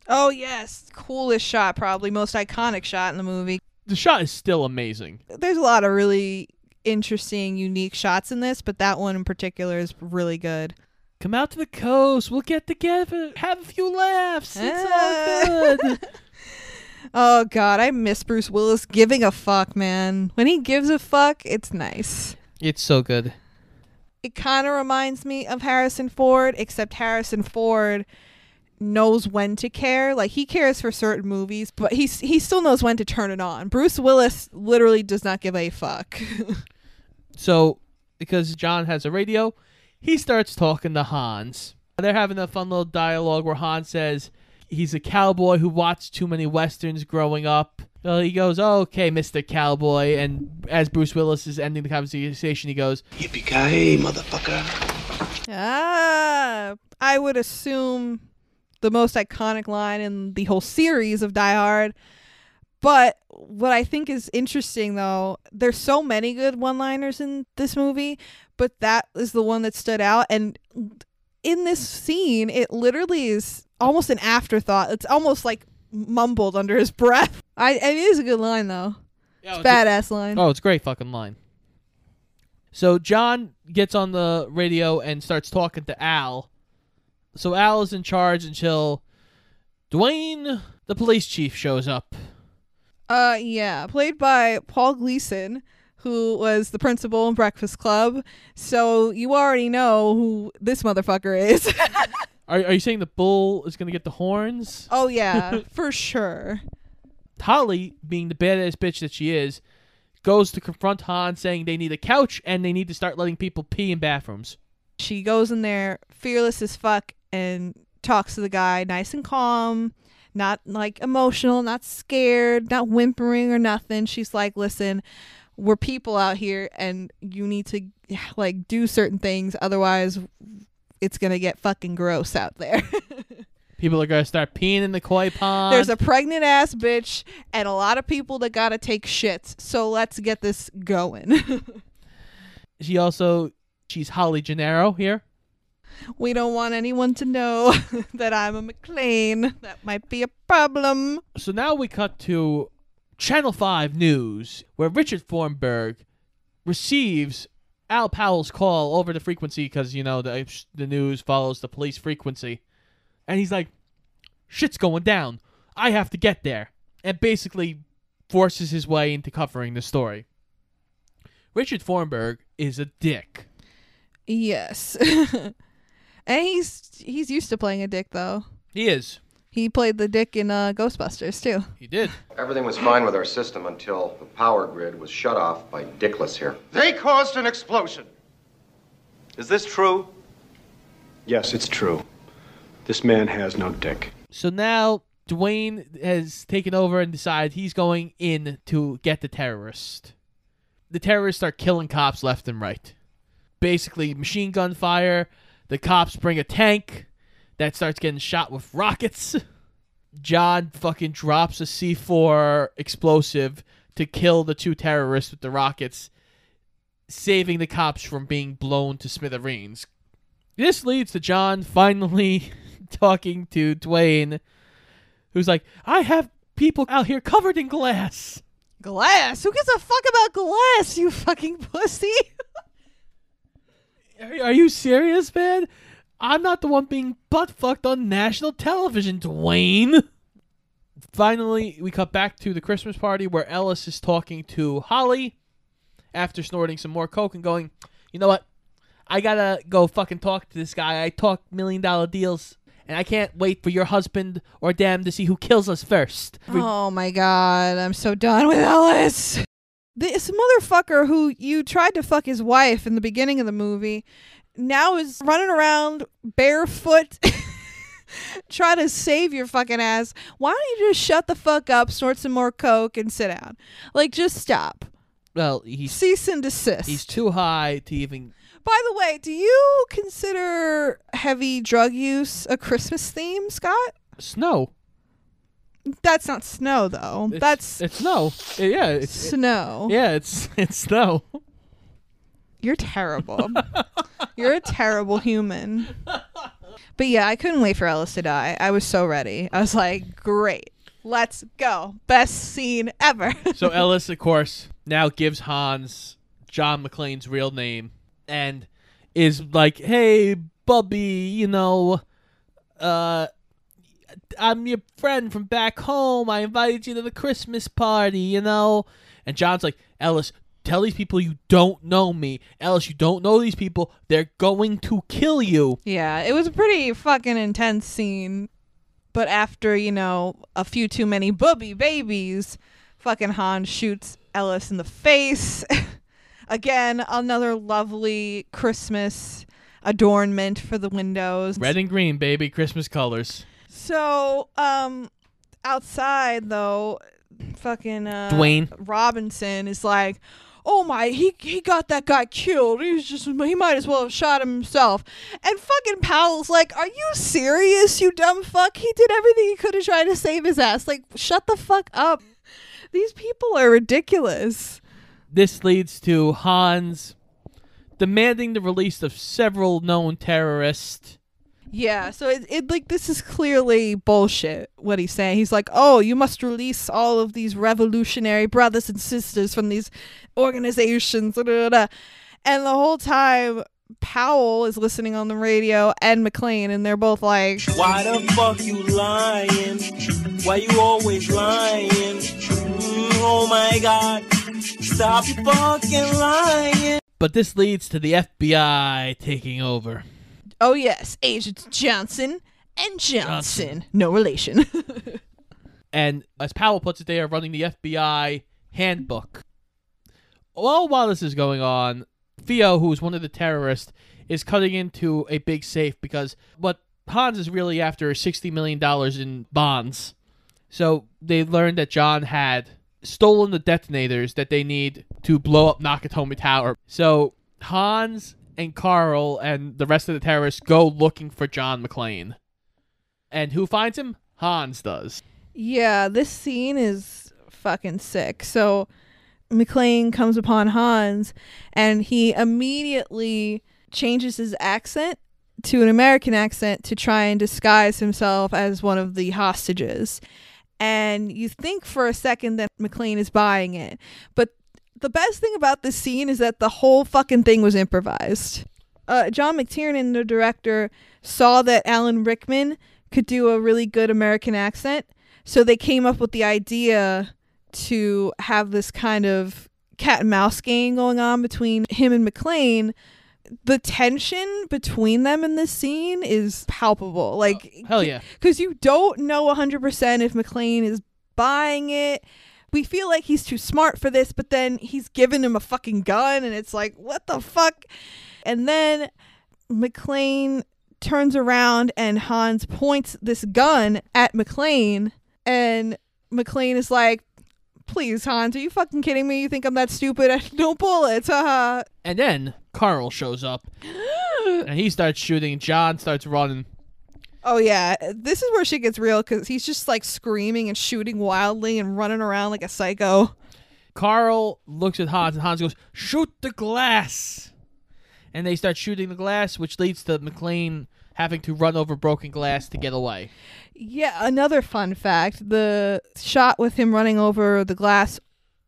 Oh yes, coolest shot, probably most iconic shot in the movie. The shot is still amazing. There's a lot of really interesting, unique shots in this, but that one in particular is really good. Come out to the coast. We'll get together. Have a few laughs. It's Ah. all good. Oh god, I miss Bruce Willis giving a fuck, man. When he gives a fuck, it's nice. it's so good. It kind of reminds me of Harrison Ford, except Harrison Ford knows when to care. Like he cares for certain movies, but he he still knows when to turn it on. Bruce Willis literally does not give a fuck. So, because John has a radio, he starts talking to Hans. They're having a fun little dialogue where Hans says he's a cowboy who watched too many westerns growing up. Well, he goes, oh, "Okay, Mister Cowboy," and as Bruce Willis is ending the conversation, he goes, Yippee-ki-yay, motherfucker. ah, I would assume the most iconic line in the whole series of Die Hard. But what I think is interesting though, there's so many good one-liners in this movie, but that is the one that stood out and in this scene, it literally is almost an afterthought. It's almost like mumbled under his breath. I it is a good line though. "Yeah, It's badass line. Oh, it's a great fucking line. So John gets on the radio and starts talking to Al. So Al is in charge until Dwayne, the police chief, shows up. Uh, yeah, played by Paul Gleason, who was the principal in Breakfast Club. So you already know who this motherfucker is. Are, are you saying the bull is going to get the horns? oh yeah, for sure. Holly, being the badass bitch that she is, goes to confront Han, saying they need a couch and they need to start letting people pee in bathrooms. She goes in there fearless as fuck and talks to the guy nice and calm, not like emotional, not scared, not whimpering or nothing. She's like, "Listen, we're people out here and you need to like do certain things otherwise it's going to get fucking gross out there." People are going to start peeing in the koi pond. There's a pregnant ass bitch and a lot of people that got to take shits. So let's get this going. she also, she's Holly Gennaro here. we don't want anyone to know that I'm a McClane. That might be a problem. So now we cut to Channel 5 News, where Richard Thornburg receives Al Powell's call over the frequency because, you know, the, the news follows the police frequency. And he's like, shit's going down. I have to get there. And basically forces his way into covering the story. Richard Thornburg is a dick. Yes. and he's he's used to playing a dick though. He is. He played the dick in uh, Ghostbusters too. He did. Everything was fine with our system until the power grid was shut off by Dickless here. They caused an explosion. Is this true? Yes, it's true. This man has no dick. So now Dwayne has taken over and decided he's going in to get the terrorist. The terrorists are killing cops left and right. Basically, machine gun fire. The cops bring a tank that starts getting shot with rockets. John fucking drops a C4 explosive to kill the two terrorists with the rockets, saving the cops from being blown to smithereens. This leads to John finally talking to Dwayne, who's like, I have people out here covered in glass. Glass? Who gives a fuck about glass, you fucking pussy? Are, are you serious, man? I'm not the one being butt fucked on national television, Dwayne. Finally, we cut back to the Christmas party where Ellis is talking to Holly after snorting some more coke and going, You know what? I gotta go fucking talk to this guy. I talk million dollar deals, and I can't wait for your husband or them to see who kills us first. oh my god, I'm so done with Ellis. This motherfucker who you tried to fuck his wife in the beginning of the movie now is running around barefoot trying to save your fucking ass. Why don't you just shut the fuck up, snort some more coke, and sit down? Like, just stop. Well, he's Cease and desist. he's too high to even. By the way, do you consider heavy drug use a Christmas theme, Scott? Snow. That's not snow, though. It's, That's it's snow. Yeah, it's snow. yeah, it's it's snow. You're terrible. You're a terrible human. But yeah, I couldn't wait for Ellis to die. I was so ready. I was like, great. Let's go. Best scene ever. So Ellis, of course, now gives Hans John McClane's real name and is like, "Hey, Bubby, you know, uh, I'm your friend from back home. I invited you to the Christmas party, you know." And John's like, "Ellis, tell these people you don't know me. Ellis, you don't know these people. They're going to kill you." yeah, it was a pretty fucking intense scene. But after, you know, a few too many booby babies, fucking Han shoots Ellis in the face. Again, another lovely Christmas adornment for the windows. Red and green, baby, Christmas colors. So, um, outside though, fucking uh, Dwayne. Robinson is like, "Oh my, he he got that guy killed. He's just he might as well have shot him himself." And fucking Powell's like, "Are you serious, you dumb fuck? He did everything he could to try to save his ass. Like, shut the fuck up. These people are ridiculous." This leads to Hans demanding the release of several known terrorists. Yeah, so it, it like this is clearly bullshit what he's saying. He's like, "Oh, you must release all of these revolutionary brothers and sisters from these organizations." da, da, da, da." And the whole time Powell is listening on the radio and McClane and they're both like, Why the fuck you lying? Why you always lying? Mm. Oh my god. Stop your fucking lying. But this leads to the FBI taking over. Oh yes, Agents Johnson and Johnson. No relation. And as Powell puts it, they are running the FBI handbook. Well, while this is going on, Theo, who is one of the terrorists, is cutting into a big safe because what Hans is really after is $60 million in bonds. So they learned that John had stolen the detonators that they need to blow up Nakatomi Tower. So Hans and Carl and the rest of the terrorists go looking for John McClane. And who finds him? Hans does. Yeah, this scene is fucking sick. So McClane comes upon Hans and he immediately changes his accent to an American accent to try and disguise himself as one of the hostages. And you think for a second that McClane is buying it. But the best thing about this scene is that the whole fucking thing was improvised. Uh, John McTiernan, and the director, saw that Alan Rickman could do a really good American accent. So they came up with the idea to have this kind of cat and mouse game going on between him and McClane. The tension between them in this scene is palpable. Like, Hell yeah. because you don't know 100% if McClane is buying it. We feel like he's too smart for this, but then he's giving him a fucking gun, and it's like, what the fuck? And then McClane turns around, and Hans points this gun at McClane, and McClane is like, please, Hans, are you fucking kidding me? You think I'm that stupid? No bullets, haha. And then Carl shows up and he starts shooting. John starts running. Oh yeah, this is where she gets real because he's just like screaming and shooting wildly and running around like a psycho. Carl looks at Hans and Hans goes, Shoot the glass! And they start shooting the glass, which leads to McClane having to run over broken glass to get away. Yeah, another fun fact: the shot with him running over the glass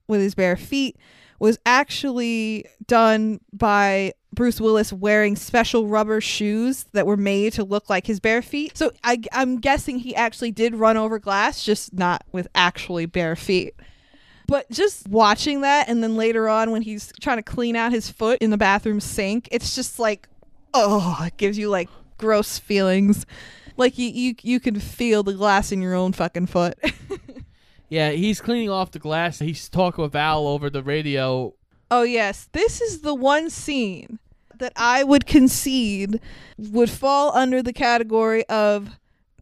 with his bare feet was actually done by Bruce Willis wearing special rubber shoes that were made to look like his bare feet. So I, I'm guessing he actually did run over glass, just not with actually bare feet. But just watching that, and then later on when he's trying to clean out his foot in the bathroom sink, it's just like, oh, it gives you like gross feelings. Like you, you, you can feel the glass in your own fucking foot. Yeah, he's cleaning off the glass. He's talking with Al over the radio. Oh yes, this is the one scene that I would concede would fall under the category of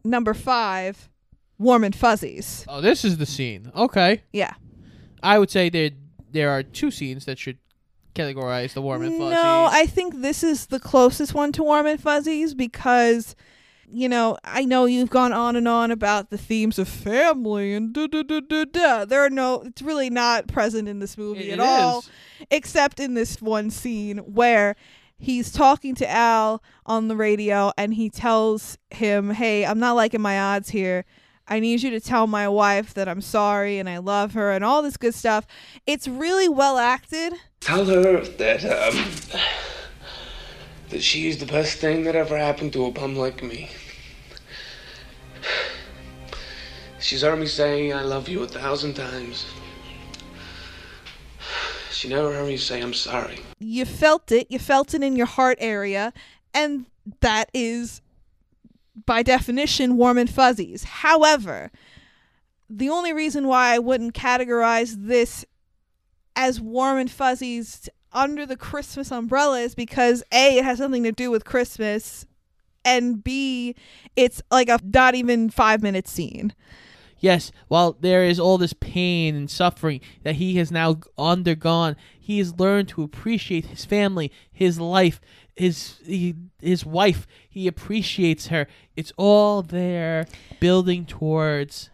number five, warm and fuzzies. Oh, this is the scene. Okay. Yeah. I would say there there are two scenes that should categorize the warm and fuzzies. No, I think this is the closest one to warm and fuzzies because. You know, I know you've gone on and on about the themes of family and da da da da da. There are no, it's really not present in this movie It at all, except in this one scene where he's talking to Al on the radio and he tells him, Hey, I'm not liking my odds here. I need you to tell my wife that I'm sorry and I love her and all this good stuff. It's really well acted. Tell her that, um, that she's the best thing that ever happened to a bum like me. She's heard me say I love you a thousand times. She never heard me say I'm sorry. You felt it, you felt it in your heart area, and that is by definition warm and fuzzies. However, the only reason why I wouldn't categorize this as warm and fuzzies under the Christmas umbrella is because A, it has something to do with Christmas, and B, it's like a not even five minute scene. Yes, while there is all this pain and suffering that he has now undergone, he has learned to appreciate his family, his life, his he, his wife. He appreciates her. It's all there, building towards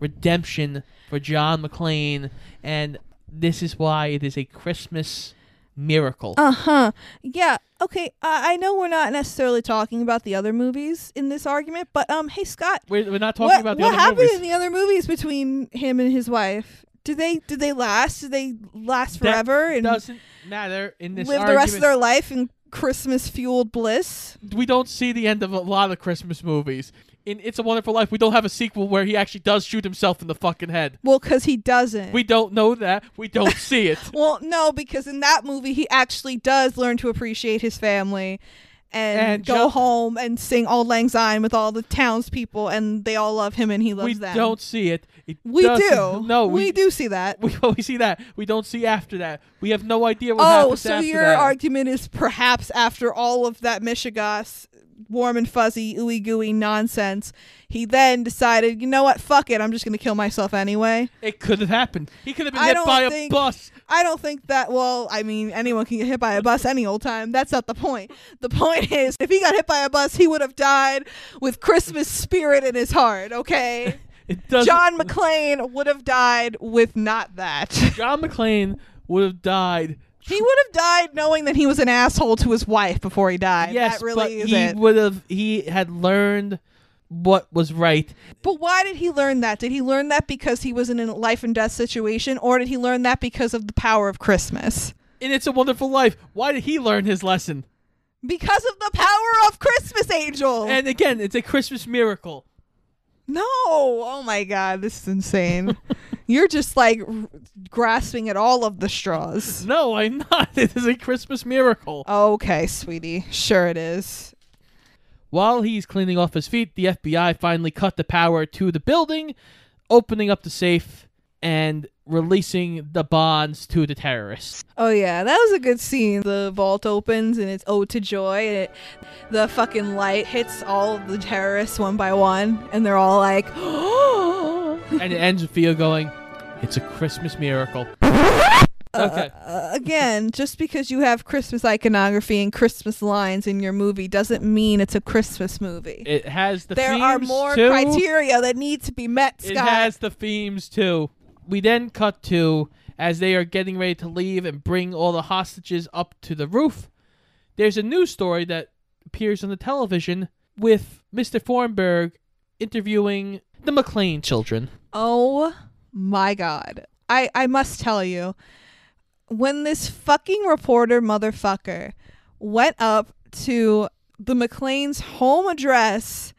redemption for John McClane, and this is why it is a Christmas miracle. Uh huh. Yeah. Okay. Uh, I know we're not necessarily talking about the other movies in this argument, but um, hey Scott, we're, we're not talking what, about the what happened movies. in the other movies between him and his wife? Do they do they last? Did they last That forever and doesn't matter in this live the rest of their life in Christmas fueled bliss? we don't see the end of a lot of Christmas movies. In It's a Wonderful Life, we don't have a sequel where he actually does shoot himself in the fucking head. Well, because he doesn't. We don't know that. We don't see it. well, no, because in that movie he actually does learn to appreciate his family and, And go Jo- home and sing Auld Lang Syne with all the townspeople, and they all love him and he loves them. we them. don't see it. It We doesn't- do. No, we, do see that. We, we see that. We don't see after that. We have no idea what oh, happens so after your that. argument is perhaps after all of that Michigas warm and fuzzy, ooey gooey nonsense, he then decided, you know what, fuck it, I'm just gonna kill myself anyway. it could have happened. He could have been I hit by a bus. I don't think that. Well, I mean, anyone can get hit by a bus any old time. That's not the point. The point is, if he got hit by a bus, he would have died with Christmas spirit in his heart. Okay. It doesn't. John McClane would have died with not that. John McClane would have died. He would have died knowing that he was an asshole to his wife before he died. Yes, that really but is he it. would have. He had learned what was right. But why did he learn that? Did he learn that because he was in a life and death situation, or did he learn that because of the power of Christmas? And It's a Wonderful Life, why did he learn his lesson? Because of the power of Christmas, Angel. And again, it's a Christmas miracle. No! Oh my god, this is insane. You're just like r- grasping at all of the straws. No, I'm not. It is a Christmas miracle. Okay, sweetie. Sure it is. While he's cleaning off his feet, the FBI finally cut the power to the building, opening up the safe and releasing the bonds to the terrorists. Oh yeah, that was a good scene. The vault opens and it's ode to joy. And it, the fucking light hits all of the terrorists one by one, and they're all like, "Oh!" and it ends with Theo going, It's a Christmas miracle. Okay. uh, again, just because you have Christmas iconography and Christmas lines in your movie doesn't mean it's a Christmas movie. It has the themes. there are more too. criteria that need to be met, It has the themes too. We then cut to as they are getting ready to leave and bring all the hostages up to the roof. There's a news story that appears on the television with Mr. Thornburg interviewing the McClane children. Oh my god. I I must tell you when this fucking reporter motherfucker went up to the McClane's home address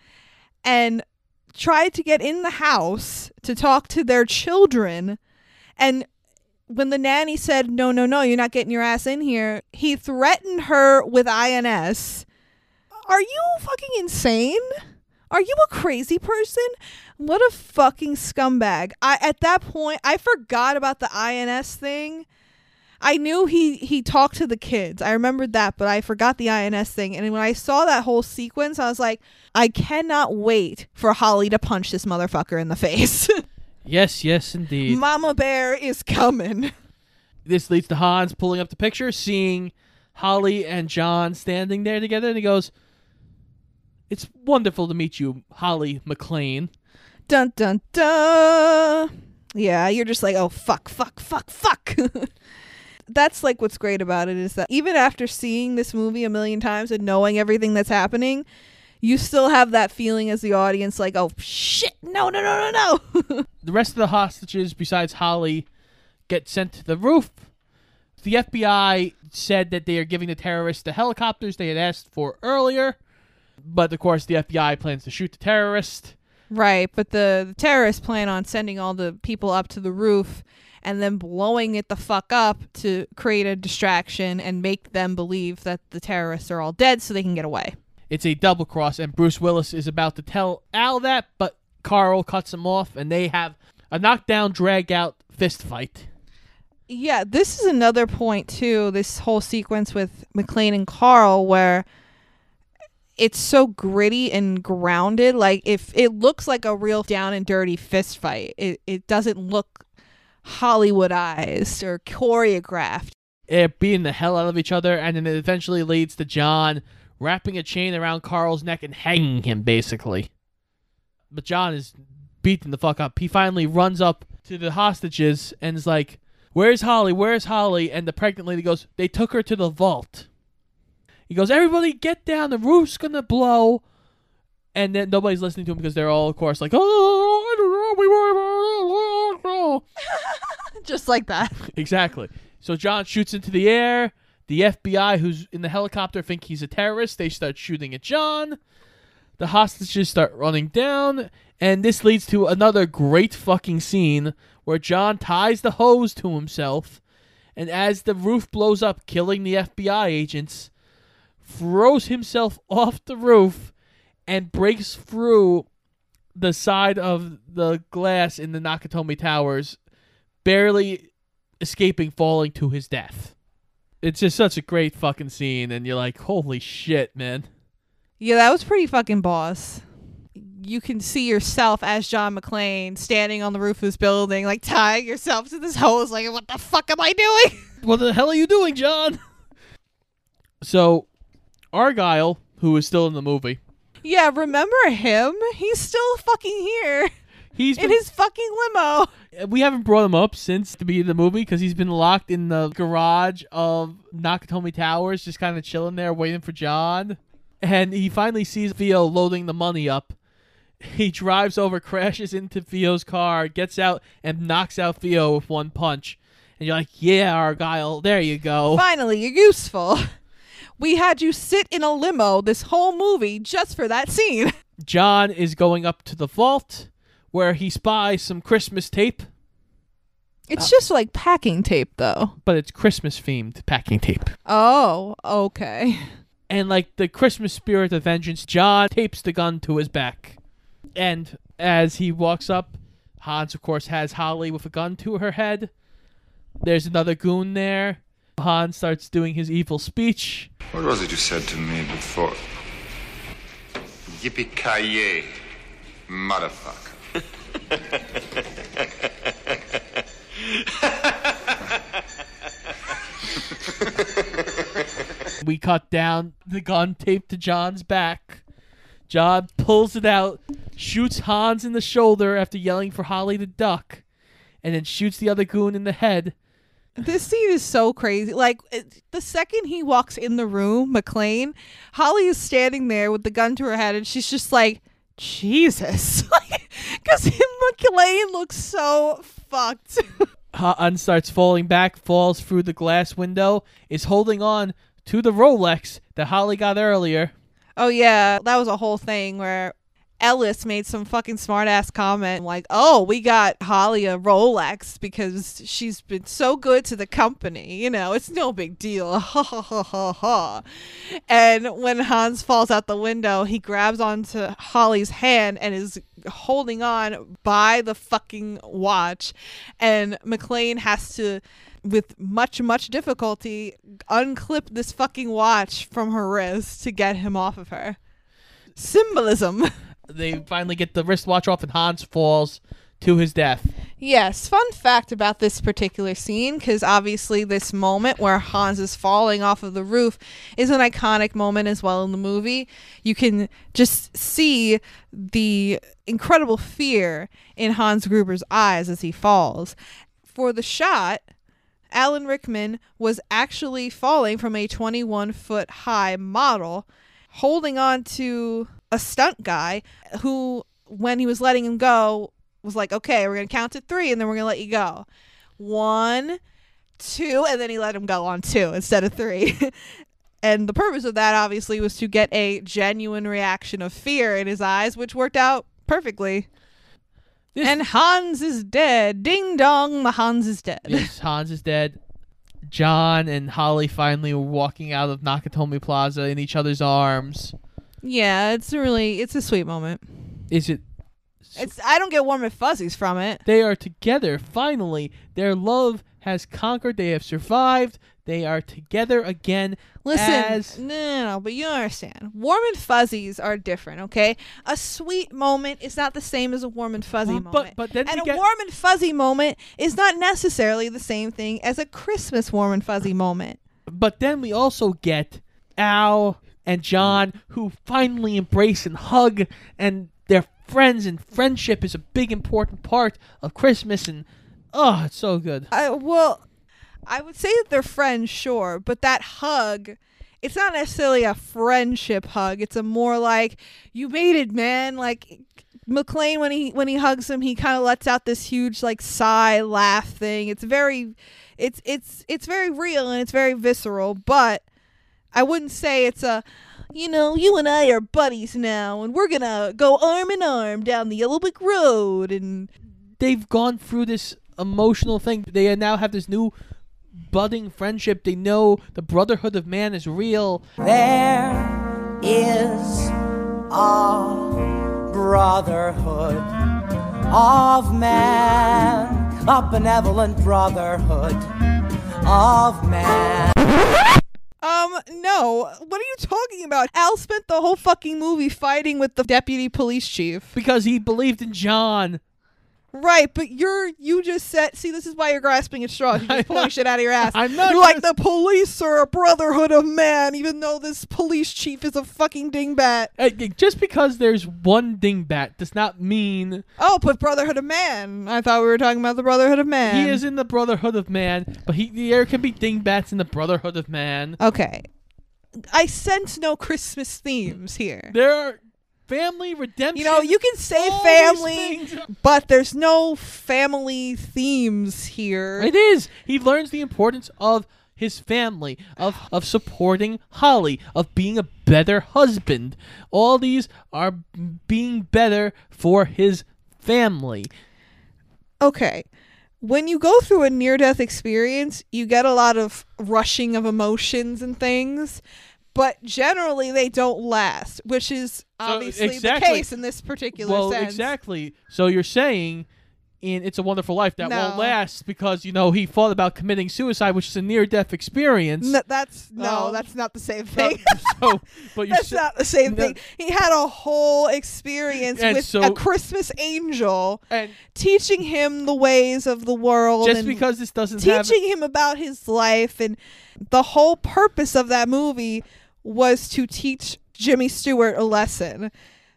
and tried to get in the house to talk to their children and when the nanny said no no no you're not getting your ass in here he threatened her with INS are you fucking insane are you a crazy person? What a fucking scumbag. I at that point I forgot about the INS thing. I knew he he talked to the kids. I remembered that, but I forgot the INS thing. And when I saw that whole sequence, I was like, I cannot wait for Holly to punch this motherfucker in the face. Yes, yes, indeed. Mama Bear is coming. this leads to Hans pulling up the picture, seeing Holly and John standing there together, and he goes, It's wonderful to meet you, Holly McClane. Dun dun dun. Yeah, you're just like, oh fuck, fuck, fuck, fuck. that's like what's great about it is that even after seeing this movie a million times and knowing everything that's happening, you still have that feeling as the audience, like, oh shit, no, no, no, no, no. The rest of the hostages, besides Holly, get sent to the roof. The FBI said that they are giving the terrorists the helicopters they had asked for earlier, but of course, the FBI plans to shoot the terrorist. right, but the, the terrorists plan on sending all the people up to the roof and then blowing it the fuck up to create a distraction and make them believe that the terrorists are all dead so they can get away. It's a double cross, and Bruce Willis is about to tell Al that, but Carl cuts him off, and they have a knockdown, drag out fist fight. Yeah, this is another point too. This whole sequence with McClane and Carl, where it's so gritty and grounded. Like if it looks like a real down and dirty fist fight, it it doesn't look Hollywoodized or choreographed. They're beating the hell out of each other, and then it eventually leads to John wrapping a chain around Carl's neck and hanging him, basically. But John is beating the fuck up. He finally runs up to the hostages and is like, Where's Holly? Where's Holly? And the pregnant lady goes, They took her to the vault. He goes, Everybody get down, the roof's gonna blow. And then nobody's listening to him because they're all, of course, like, Oh, I don't know, we were. Just like that. Exactly. So John shoots into the air. The FBI, who's in the helicopter, think he's a terrorist. They start shooting at John. The hostages start running down, and this leads to another great fucking scene where John ties the hose to himself, and as the roof blows up, killing the FBI agents, throws himself off the roof and breaks through the side of the glass in the Nakatomi Towers, barely escaping falling to his death. It's just such a great fucking scene, and you're like, holy shit, man. Yeah, that was pretty fucking boss. You can see yourself as John McClane standing on the roof of this building, like tying yourself to this hose, like, what the fuck am I doing? What the hell are you doing, John? So, Argyle, who is still in the movie, Yeah, remember him? He's still fucking here. He's in been- his fucking limo. we haven't brought him up since the beginning of the movie because he's been locked in the garage of Nakatomi Towers, just kind of chilling there, waiting for John. And he finally sees Theo loading the money up. He drives over, crashes into Theo's car, gets out, and knocks out Theo with one punch. And you're like, yeah, Argyle, there you go. Finally, you're useful. We had you sit in a limo this whole movie just for that scene. John is going up to the vault where he spies some Christmas tape, It's uh, just like packing tape, though. but it's Christmas themed packing tape. Oh, okay. And like the Christmas spirit of vengeance, John tapes the gun to his back. And as he walks up, Hans, of course, has Holly with a gun to her head. There's another goon there. Hans starts doing his evil speech. What was it you said to me before? Yippee ki motherfucker. We cut down the gun taped to John's back. John pulls it out, shoots Hans in the shoulder after yelling for Holly to duck, and then shoots the other goon in the head. This scene is so crazy. Like it, the second he walks in the room, McClane, Holly is standing there with the gun to her head, and she's just like, "Jesus," because McClane looks so fucked. Hans starts falling back, falls through the glass window, is holding on to the Rolex that Holly got earlier. oh yeah, that was a whole thing where Ellis made some fucking smart ass comment like, "Oh, we got Holly a Rolex because she's been so good to the company. You know, it's no big deal." Ha ha ha ha ha. And when Hans falls out the window, he grabs onto Holly's hand and is holding on by the fucking watch. And McClane has to, with much, much difficulty, unclip this fucking watch from her wrist to get him off of her. Symbolism. They finally get the wristwatch off, and Hans falls to his death. Yes, fun fact about this particular scene, because obviously this moment where Hans is falling off of the roof is an iconic moment as well in the movie. You can just see the incredible fear in Hans Gruber's eyes as he falls. For the shot, Alan Rickman was actually falling from a 21 foot high model, holding on to a stunt guy who, when he was letting him go, was like, okay, we're going to count to three and then we're going to let you go. One, two, and then he let him go on two instead of three. and the purpose of that, obviously, was to get a genuine reaction of fear in his eyes, which worked out perfectly. and Hans is dead. Ding dong, the Hans is dead. Yes, Hans is dead. John and Holly finally were walking out of Nakatomi Plaza in each other's arms. Yeah, it's a really it's a sweet moment. Is it? It's I don't get warm and fuzzies from it. They are together finally. Their love has conquered. They have survived. They are together again. Listen, as no, no, no, but you don't understand. Warm and fuzzies are different, okay? A sweet moment is not the same as a warm and fuzzy uh, Well, moment. but- but then and a get- warm and fuzzy moment is not necessarily the same thing as a Christmas warm and fuzzy moment. But then we also get Al and John who finally embrace and hug and they're friends and friendship is a big important part of Christmas and oh it's so good. I well, I would say that they're friends, sure, but that hug, it's not necessarily a friendship hug. It's a more like you made it, man. Like McClane when he when he hugs him, he kind of lets out this huge like sigh, laugh thing. It's very, it's it's it's very real and it's very visceral, but I wouldn't say it's a you know, you and I are buddies now, and we're gonna go arm in arm down the Yellow Brick Road. And They've gone through this emotional thing. They now have this new budding friendship. They know the brotherhood of man is real. There is a brotherhood of man, a benevolent brotherhood of man. Um, no, what are you talking about? Al spent the whole fucking movie fighting with the deputy police chief. Because he believed in John. Right, but you're you just said. See, this is why you're grasping at straws. You're just pulling shit out of your ass. I'm not You're like the police are a brotherhood of man, even though this police chief is a fucking dingbat. Just because there's one dingbat does not mean Oh, but brotherhood of man. I thought we were talking about the brotherhood of man. he is in the Brotherhood of Man, but he there can be dingbats in the Brotherhood of Man. Okay, I sense no Christmas themes here. There are family redemption. You know, you can say family, but there's no family themes here. It is. He learns the importance of his family, of of supporting Holly, of being a better husband. All these are being better for his family. okay. When you go through a near death experience, you get a lot of rushing of emotions and things, but generally they don't last, which is obviously the exactly. case in this particular well, sense. exactly. So you're saying in It's a Wonderful Life that won't last because you know he thought about committing suicide, which is a near death experience. No, that's no, Oh. that's not the same thing. so, but That's not the same No. thing. He had a whole experience with so- a Christmas angel and teaching him the ways of the world. just because this doesn't have teaching him about his life and the whole purpose of that movie was to teach Jimmy Stewart a lesson.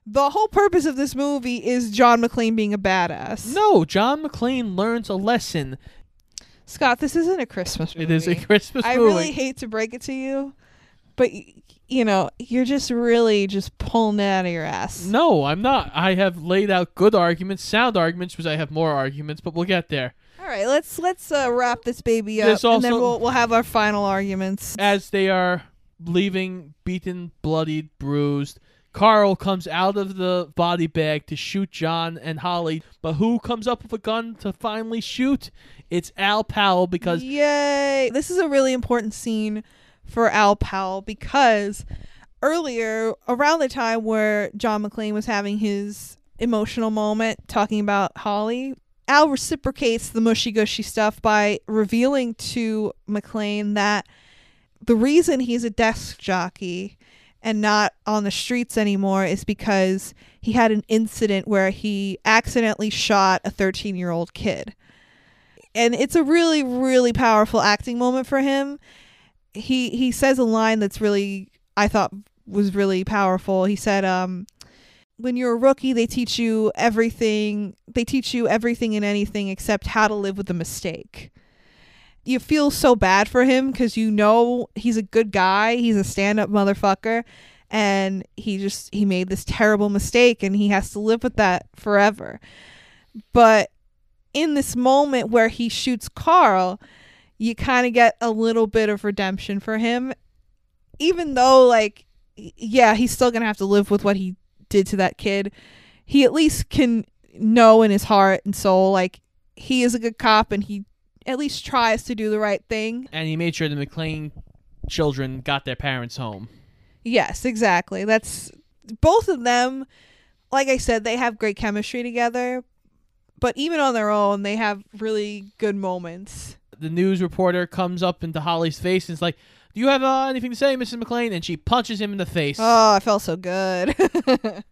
The whole purpose of this movie is John McClane being a badass. no, John McClane learns a lesson. Scott, this isn't a Christmas movie. It is a Christmas I movie. I really hate to break it to you, but y- you know, you're just really just pulling it out of your ass. No, I'm not. I have laid out good arguments, sound arguments, because I have more arguments, but we'll get there. All right, let's let's uh, wrap this baby up, There's and then we'll we'll have our final arguments. As they are leaving, beaten, bloodied, bruised, Carl comes out of the body bag to shoot John and Holly. But who comes up with a gun to finally shoot? It's Al Powell because Yay! This is a really important scene for Al Powell because earlier, around the time where John McClane was having his emotional moment talking about Holly, Al reciprocates the mushy gushy stuff by revealing to McClane that the reason he's a desk jockey and not on the streets anymore is because he had an incident where he accidentally shot a 13 year old kid. And it's a really really powerful acting moment for him. He he says a line that's really i thought was really powerful. He said um when you're a rookie they teach you everything they teach you everything and anything except how to live with a mistake you feel so bad for him because you know he's a good guy he's a stand-up motherfucker and he just he made this terrible mistake and he has to live with that forever but in this moment where he shoots Carl, you kind of get a little bit of redemption for him. Even though, like, yeah, he's still to have to live with what he did to that kid. He at least can know in his heart and soul, like, he is a good cop and he at least tries to do the right thing. and he made sure the McClane children got their parents home. Yes, exactly. That's both of them. Like I said, they have great chemistry together, but even on their own, they have really good moments. The news reporter comes up into Holly's face and is like, "Do you have uh, anything to say, Mrs. McClane?" And she punches him in the face. Oh, I felt so good.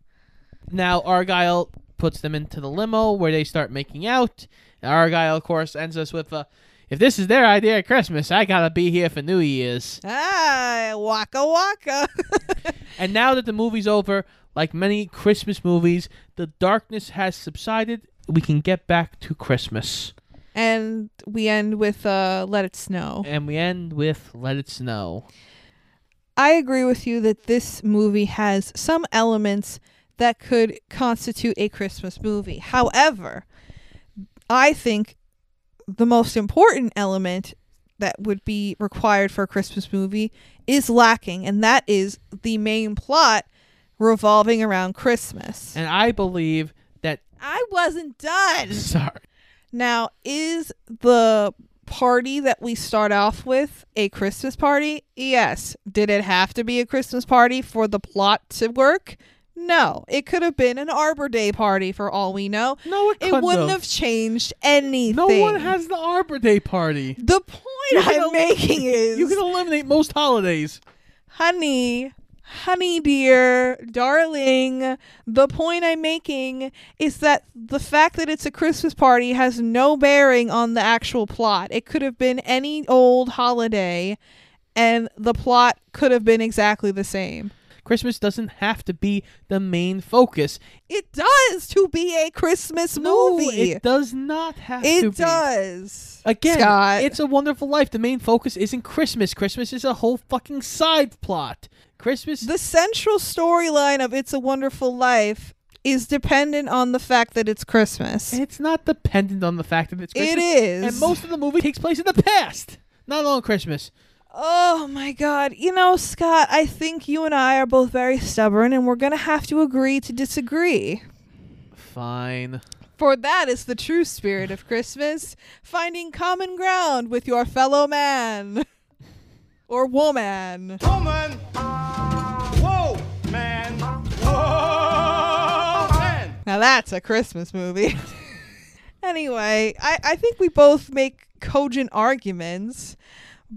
Now Argyle puts them into the limo where they start making out. Argyle, of course, ends us with, uh, "If this is their idea of Christmas, I gotta be here for New Year's." ah, waka waka. And now that the movie's over, like many Christmas movies, the darkness has subsided. We can get back to Christmas. and we end with uh, "Let It Snow." And we end with Let It Snow. I agree with you that this movie has some elements that could constitute a Christmas movie. However, I think the most important element that would be required for a Christmas movie is lacking, and that is the main plot revolving around Christmas. And I believe that. I wasn't done. Sorry. Now, is the party that we start off with a Christmas party? Yes. Did it have to be a Christmas party for the plot to work? No. It could have been an Arbor Day party for all we know. No, it, It wouldn't have. changed anything. No one has the Arbor Day party. The point I'm el- making is You can eliminate most holidays. honey, honey dear, darling, the point I'm making is that the fact that it's a Christmas party has no bearing on the actual plot. It could have been any old holiday and the plot could have been exactly the same. Christmas doesn't have to be the main focus. It does to be a Christmas No, movie. it does not have to be It does. Again, Scott. it's a wonderful life. The main focus isn't Christmas. Christmas is a whole fucking side plot. Christmas the central storyline of It's a Wonderful Life is dependent on the fact that it's Christmas. It's not dependent on the fact that it's It Christmas. is. And most of the movie takes place in the past, not on Christmas. Oh my god. You know, Scott, I think you and I are both very stubborn and we're going to have to agree to disagree. Fine. For that is the true spirit of Christmas, finding common ground with your fellow man or woman. Woman! Whoa, man! Whoa, man! Now that's a Christmas movie. anyway, I, I think we both make cogent arguments,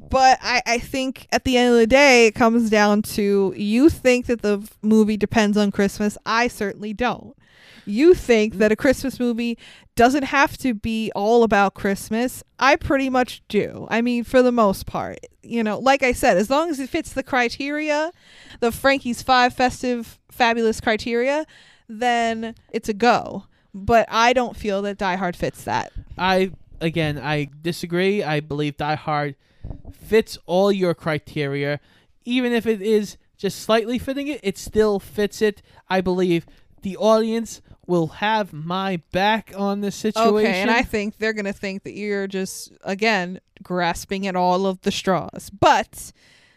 but I, I think at the end of the day, it comes down to you think that the movie depends on Christmas. I certainly don't. You think that a Christmas movie doesn't have to be all about Christmas. I pretty much do. I mean, for the most part. You know, like I said, as long as it fits the criteria, the Frankie's Five festive fabulous criteria, then it's a go. But I don't feel that Die Hard fits that. I again, I disagree. I believe Die Hard fits all your criteria, even if it is just slightly fitting it. It still fits it. I believe the audience will have my back on this situation. Okay, and I think they're gonna think that you're just again grasping at all of the straws. But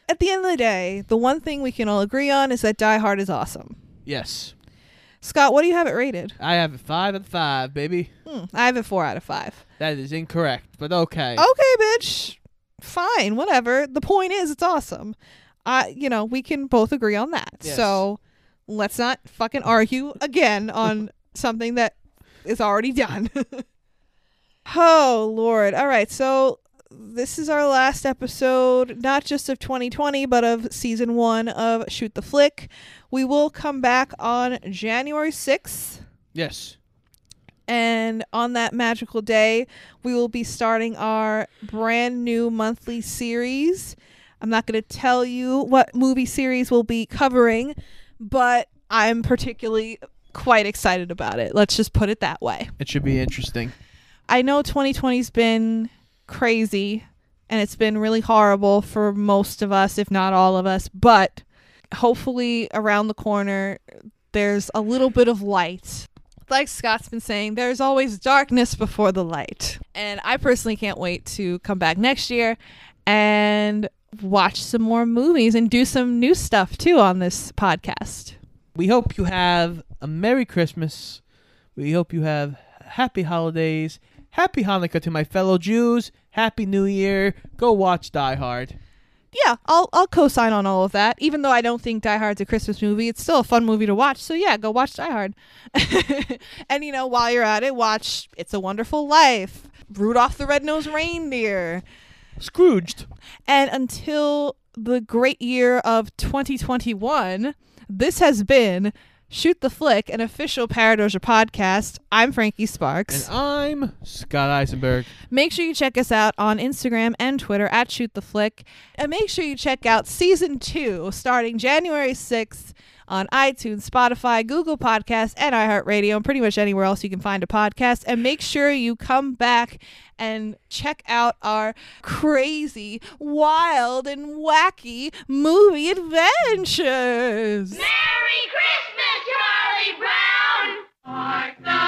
at the end of the day, the one thing we can all agree on is that Die Hard is awesome. yes, Scott, what do you have it rated? I have it five out of five, baby. Hmm, I have it four out of five. That is incorrect, but okay. Okay, bitch. Fine, whatever. The point is, it's awesome. I, you know, we can both agree on that. Yes. So let's not fucking argue again on something that is already done. oh Lord! All right, so this is our last episode, not just of 2020, but of season one of Shoot the Flick. We will come back on January 6th. Yes. And on that magical day, we will be starting our brand new monthly series. I'm not going to tell you what movie series we'll be covering, but I'm particularly quite excited about it. Let's just put it that way. It should be interesting. I know 2020's been crazy and it's been really horrible for most of us, if not all of us, but hopefully around the corner there's a little bit of light. Like Scott's been saying, there's always darkness before the light. And I personally can't wait to come back next year and watch some more movies and do some new stuff too on this podcast. We hope you have a Merry Christmas. We hope you have happy holidays. Happy Hanukkah to my fellow Jews. Happy New Year. Go watch Die Hard. Yeah, I'll I'll co-sign on all of that. Even though I don't think Die Hard's a Christmas movie, it's still a fun movie to watch. So yeah, go watch Die Hard. and you know, while you're at it, watch It's a Wonderful Life, Rudolph the Red-Nosed Reindeer, Scrooged. and until the great year of 2021, this has been Shoot the Flick, an official Paradoja podcast. I'm Frankie Sparks. And I'm Scott Eisenberg. Make sure you check us out on Instagram and Twitter at Shoot the Flick. And make sure you check out season two starting January 6th on iTunes, Spotify, Google Podcasts, and iHeartRadio, and pretty much anywhere else you can find a podcast. And make sure you come back and check out our crazy, wild, and wacky movie adventures. Merry Christmas, Charlie Brown! Hark the